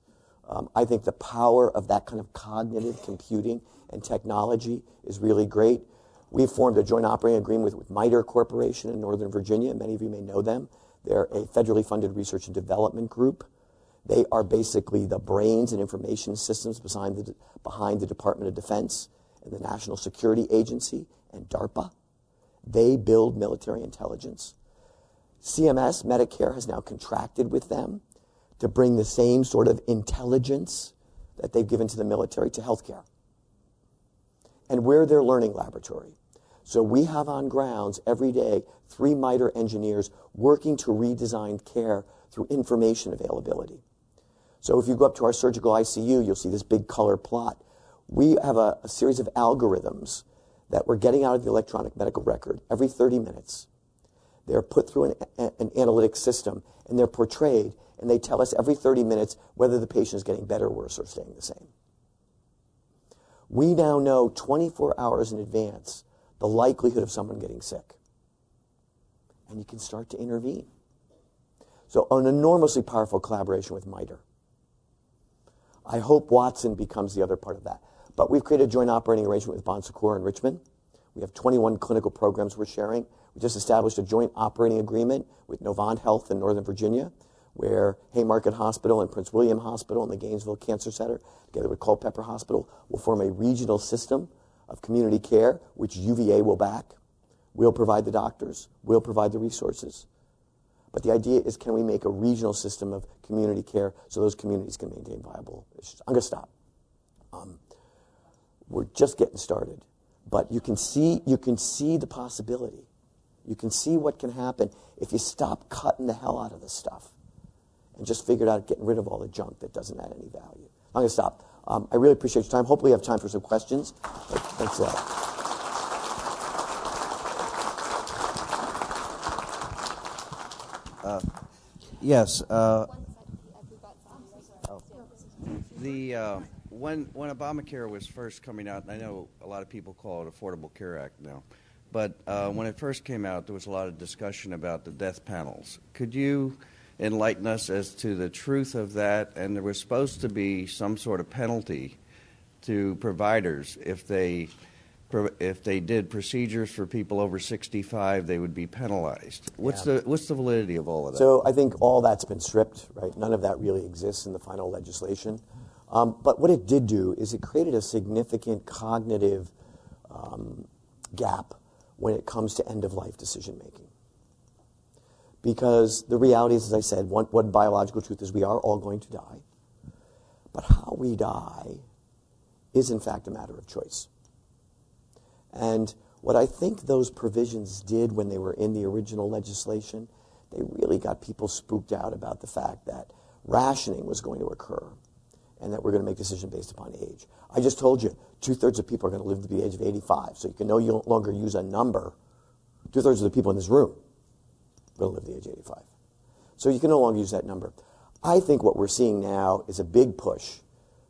Um, I think the power of that kind of cognitive computing and technology is really great. We've formed a joint operating agreement with, with MITRE Corporation in Northern Virginia. Many of you may know them. They're a federally funded research and development group. They are basically the brains and information systems behind the, behind the Department of Defense and the National Security Agency and DARPA. They build military intelligence. CMS, Medicare, has now contracted with them to bring the same sort of intelligence that they've given to the military to healthcare. And we're their learning laboratory. So we have on grounds every day three MITRE engineers working to redesign care through information availability. So if you go up to our surgical ICU, you'll see this big color plot. We have a, a series of algorithms that we're getting out of the electronic medical record every 30 minutes. They're put through an, an analytic system and they're portrayed, and they tell us every 30 minutes whether the patient is getting better, worse, or staying the same. We now know 24 hours in advance the likelihood of someone getting sick. And you can start to intervene. So, an enormously powerful collaboration with MITRE. I hope Watson becomes the other part of that. But we've created a joint operating arrangement with Bon Secours in Richmond. We have 21 clinical programs we're sharing. We just established a joint operating agreement with Novant Health in Northern Virginia, where Haymarket Hospital and Prince William Hospital and the Gainesville Cancer Center, together with Culpeper Hospital, will form a regional system of community care, which UVA will back. We'll provide the doctors, we'll provide the resources. But the idea is can we make a regional system of community care so those communities can maintain viable issues? I'm going to stop. Um, we're just getting started. But you can see, you can see the possibility. You can see what can happen if you stop cutting the hell out of this stuff and just figured out getting rid of all the junk that doesn't add any value. I'm going to stop. Um, I really appreciate your time. Hopefully, you have time for some questions. Thanks a lot. Uh, yes. Uh, the uh, when when Obamacare was first coming out, I know a lot of people call it Affordable Care Act now, but uh, when it first came out, there was a lot of discussion about the death panels. Could you enlighten us as to the truth of that? And there was supposed to be some sort of penalty to providers if they if they did procedures for people over 65, they would be penalized. What's yeah. the what's the validity of all of that? So I think all that's been stripped, right? None of that really exists in the final legislation. Um, but what it did do is it created a significant cognitive um, gap when it comes to end of life decision making. Because the reality is, as I said, one, one biological truth is we are all going to die. But how we die is, in fact, a matter of choice. And what I think those provisions did when they were in the original legislation, they really got people spooked out about the fact that rationing was going to occur and that we're going to make decisions based upon age. I just told you, two thirds of people are going to live to the age of 85. So you can no longer use a number. Two thirds of the people in this room are going to live to the age of 85. So you can no longer use that number. I think what we're seeing now is a big push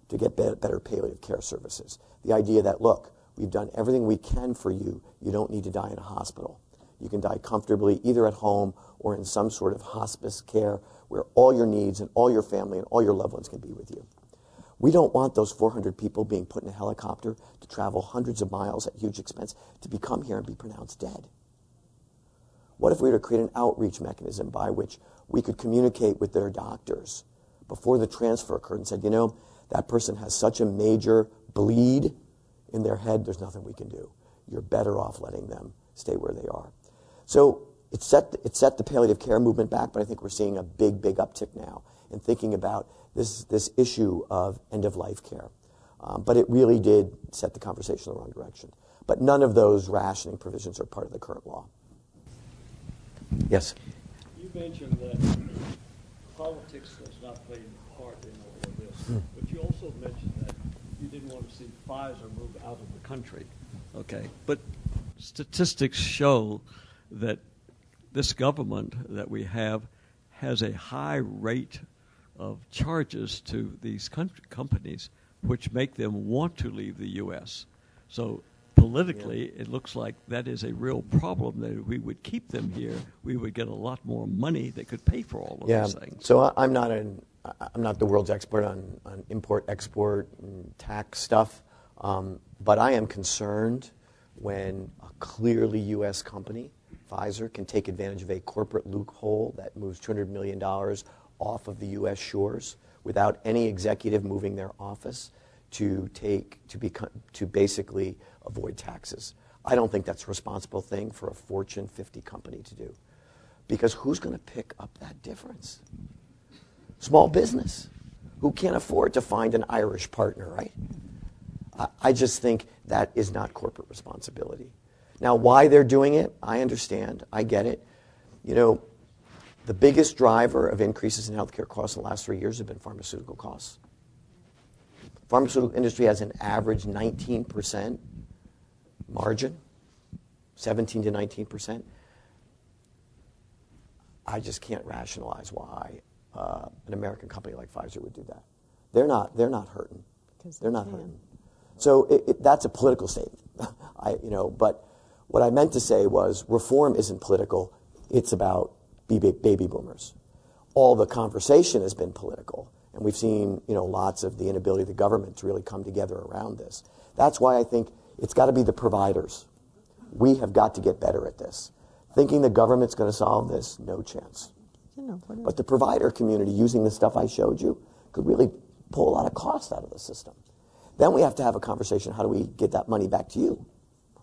to get better palliative care services. The idea that, look, We've done everything we can for you. You don't need to die in a hospital. You can die comfortably either at home or in some sort of hospice care where all your needs and all your family and all your loved ones can be with you. We don't want those 400 people being put in a helicopter to travel hundreds of miles at huge expense to become here and be pronounced dead. What if we were to create an outreach mechanism by which we could communicate with their doctors before the transfer occurred and said, you know, that person has such a major bleed in their head, there's nothing we can do. You're better off letting them stay where they are. So it set, it set the palliative care movement back, but I think we're seeing a big, big uptick now in thinking about this, this issue of end of life care. Um, but it really did set the conversation in the wrong direction. But none of those rationing provisions are part of the current law. Yes? You mentioned that politics does not play a part in all of this, hmm. but you also mentioned that you didn't want to see Pfizer move out of the country. Okay, but statistics show that this government that we have has a high rate of charges to these companies, which make them want to leave the U.S. So politically, yeah. it looks like that is a real problem. That if we would keep them here, we would get a lot more money that could pay for all of yeah. these things. So I'm not an I'm not the world's expert on, on import, export, tax stuff, um, but I am concerned when a clearly U.S. company, Pfizer, can take advantage of a corporate loophole that moves $200 million off of the U.S. shores without any executive moving their office to take to become to basically avoid taxes. I don't think that's a responsible thing for a Fortune 50 company to do, because who's going to pick up that difference? Small business who can't afford to find an Irish partner, right? I just think that is not corporate responsibility. Now, why they're doing it, I understand. I get it. You know, The biggest driver of increases in healthcare costs in the last three years have been pharmaceutical costs. Pharmaceutical industry has an average 19% margin, 17 to 19 percent. I just can't rationalize why uh, an American company like Pfizer would do that. They're not. They're not hurting. They're not hurting. So it, it, that's a political statement. I, you know, but what I meant to say was reform isn't political. It's about baby boomers. All the conversation has been political, and we've seen you know lots of the inability of the government to really come together around this. That's why I think it's got to be the providers. We have got to get better at this. Thinking the government's going to solve this, no chance. But the provider community using the stuff I showed you could really pull a lot of cost out of the system. Then we have to have a conversation how do we get that money back to you?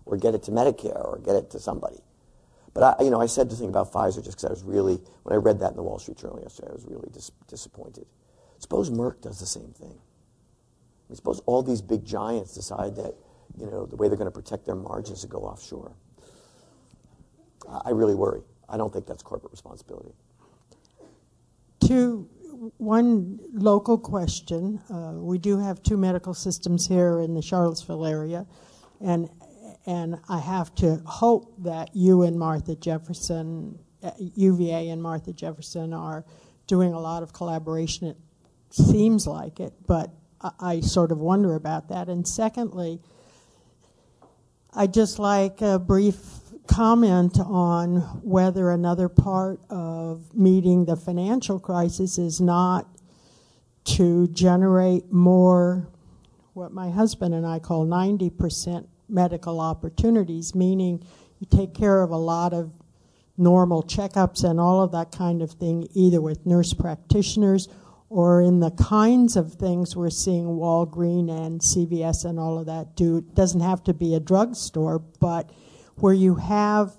Or get it to Medicare or get it to somebody. But I, you know, I said the thing about Pfizer just because I was really, when I read that in the Wall Street Journal yesterday, I was really dis- disappointed. Suppose Merck does the same thing. I mean, suppose all these big giants decide that, you know, the way they're going to protect their margins to go offshore. I really worry. I don't think that's corporate responsibility. Two, one local question. Uh, we do have two medical systems here in the Charlottesville area, and and I have to hope that you and Martha Jefferson, uh, UVA and Martha Jefferson, are doing a lot of collaboration. It seems like it, but I, I sort of wonder about that. And secondly, I just like a brief comment on whether another part of meeting the financial crisis is not to generate more what my husband and I call 90% medical opportunities, meaning you take care of a lot of normal checkups and all of that kind of thing, either with nurse practitioners or in the kinds of things we're seeing Walgreen and CVS and all of that do. It doesn't have to be a drugstore, but where you have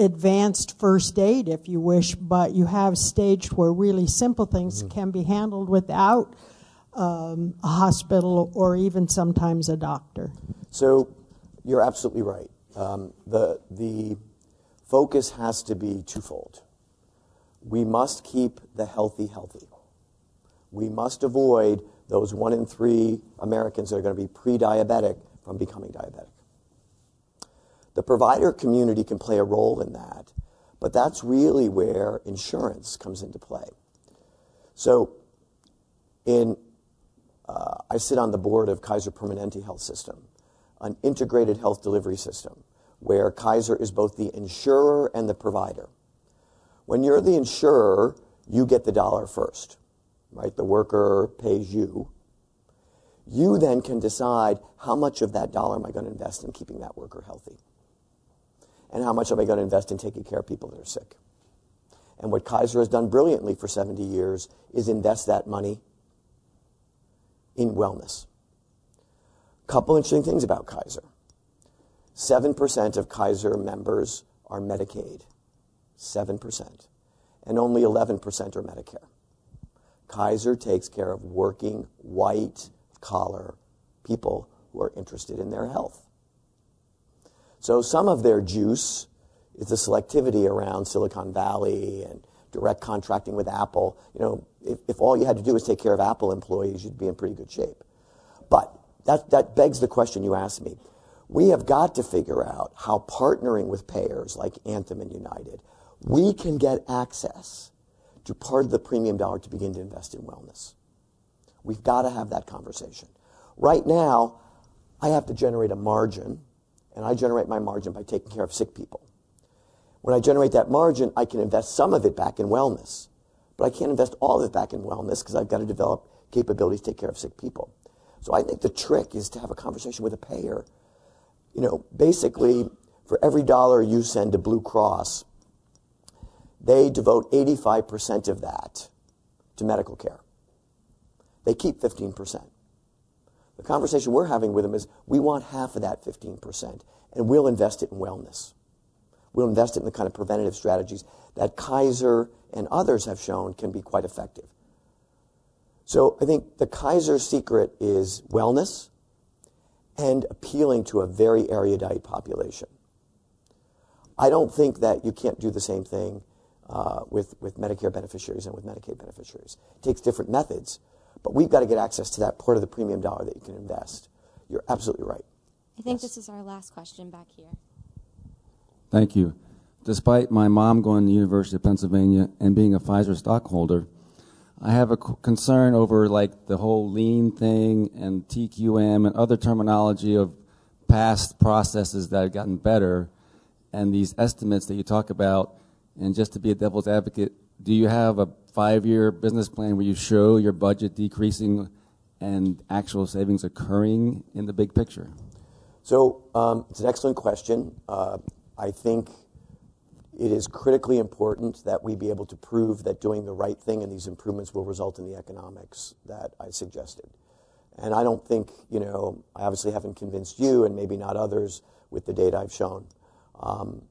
advanced first aid, if you wish, but you have staged where really simple things mm-hmm. can be handled without um, a hospital or even sometimes a doctor. So you're absolutely right. Um, the, the focus has to be twofold. We must keep the healthy healthy. We must avoid those one in three Americans that are going to be pre diabetic from becoming diabetic. The provider community can play a role in that, but that's really where insurance comes into play. So, in, uh, I sit on the board of Kaiser Permanente Health System, an integrated health delivery system where Kaiser is both the insurer and the provider. When you're the insurer, you get the dollar first, right? The worker pays you. You then can decide how much of that dollar am I going to invest in keeping that worker healthy and how much am I going to invest in taking care of people that are sick. And what Kaiser has done brilliantly for 70 years is invest that money in wellness. Couple interesting things about Kaiser. 7% of Kaiser members are Medicaid. 7%. And only 11% are Medicare. Kaiser takes care of working, white collar people who are interested in their health. So some of their juice is the selectivity around Silicon Valley and direct contracting with Apple. You know, if, if all you had to do was take care of Apple employees, you'd be in pretty good shape. But that, that begs the question you asked me. We have got to figure out how partnering with payers like Anthem and United, we can get access to part of the premium dollar to begin to invest in wellness. We've got to have that conversation. Right now, I have to generate a margin and I generate my margin by taking care of sick people. When I generate that margin, I can invest some of it back in wellness. But I can't invest all of it back in wellness because I've got to develop capabilities to take care of sick people. So I think the trick is to have a conversation with a payer. You know, basically, for every dollar you send to Blue Cross, they devote 85% of that to medical care. They keep 15%. The conversation we're having with them is we want half of that 15%, and we'll invest it in wellness. We'll invest it in the kind of preventative strategies that Kaiser and others have shown can be quite effective. So I think the Kaiser secret is wellness and appealing to a very erudite population. I don't think that you can't do the same thing uh, with, with Medicare beneficiaries and with Medicaid beneficiaries. It takes different methods, but we've got to get access to that part of the premium dollar that you can invest. You're absolutely right. I think yes. this is our last question back here. Thank you. Despite my mom going to the University of Pennsylvania and being a Pfizer stockholder, I have a concern over like the whole lean thing and TQM and other terminology of past processes that have gotten better and these estimates that you talk about. And just to be a devil's advocate, do you have a five year business plan where you show your budget decreasing and actual savings occurring in the big picture? So um, it's an excellent question. Uh, I think it is critically important that we be able to prove that doing the right thing and these improvements will result in the economics that I suggested. And I don't think, you know, I obviously haven't convinced you and maybe not others with the data I've shown. Um,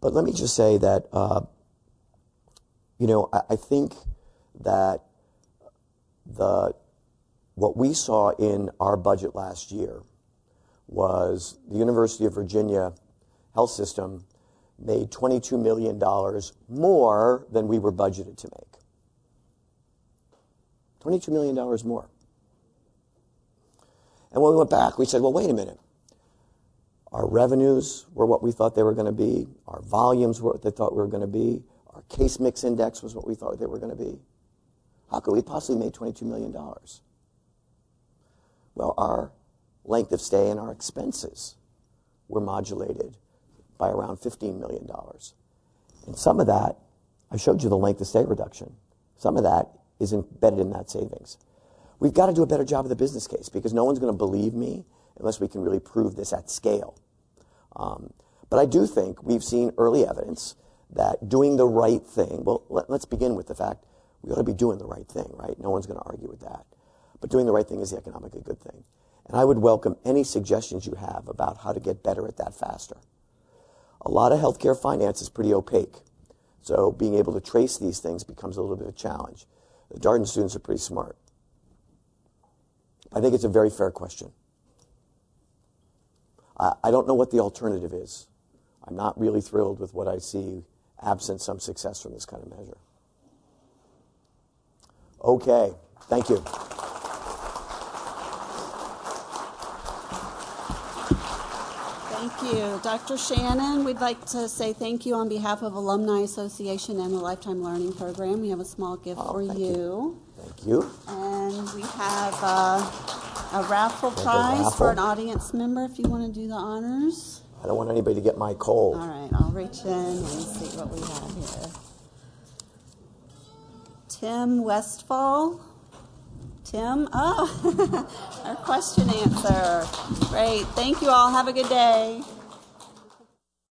but let me just say that, uh, you know, I, I think that the what we saw in our budget last year was the University of Virginia health system made $22 million more than we were budgeted to make. $22 million more. And when we went back, we said, well, wait a minute. Our revenues were what we thought they were going to be. Our volumes were what they thought we were going to be. Our case mix index was what we thought they were going to be. How could we possibly make $22 million? Well, our length of stay and our expenses were modulated by around $15 million. And some of that, I showed you the length of stay reduction. Some of that is embedded in that savings. We've got to do a better job of the business case because no one's going to believe me unless we can really prove this at scale. Um, but I do think we've seen early evidence that doing the right thing, well, let, us begin with the fact we ought to be doing the right thing, right? No one's going to argue with that. But doing the right thing is the economically good thing. And I would welcome any suggestions you have about how to get better at that faster. A lot of healthcare finance is pretty opaque. So being able to trace these things becomes a little bit of a challenge. The Darden students are pretty smart. I think it's a very fair question. I, I don't know what the alternative is. I'm not really thrilled with what I see absent some success from this kind of measure. Okay, thank you. Thank you. Dr. Shannon, we'd like to say thank you on behalf of Alumni Association and the Lifetime Learning Program. We have a small gift oh, for thank you. you. Thank you. And we have uh, a raffle prize raffle. for an audience member if you want to do the honors. I don't want anybody to get my cold. All right, I'll reach in and see what we have here. Tim Westfall. Tim? Oh, our question answer. Great. Thank you all. Have a good day.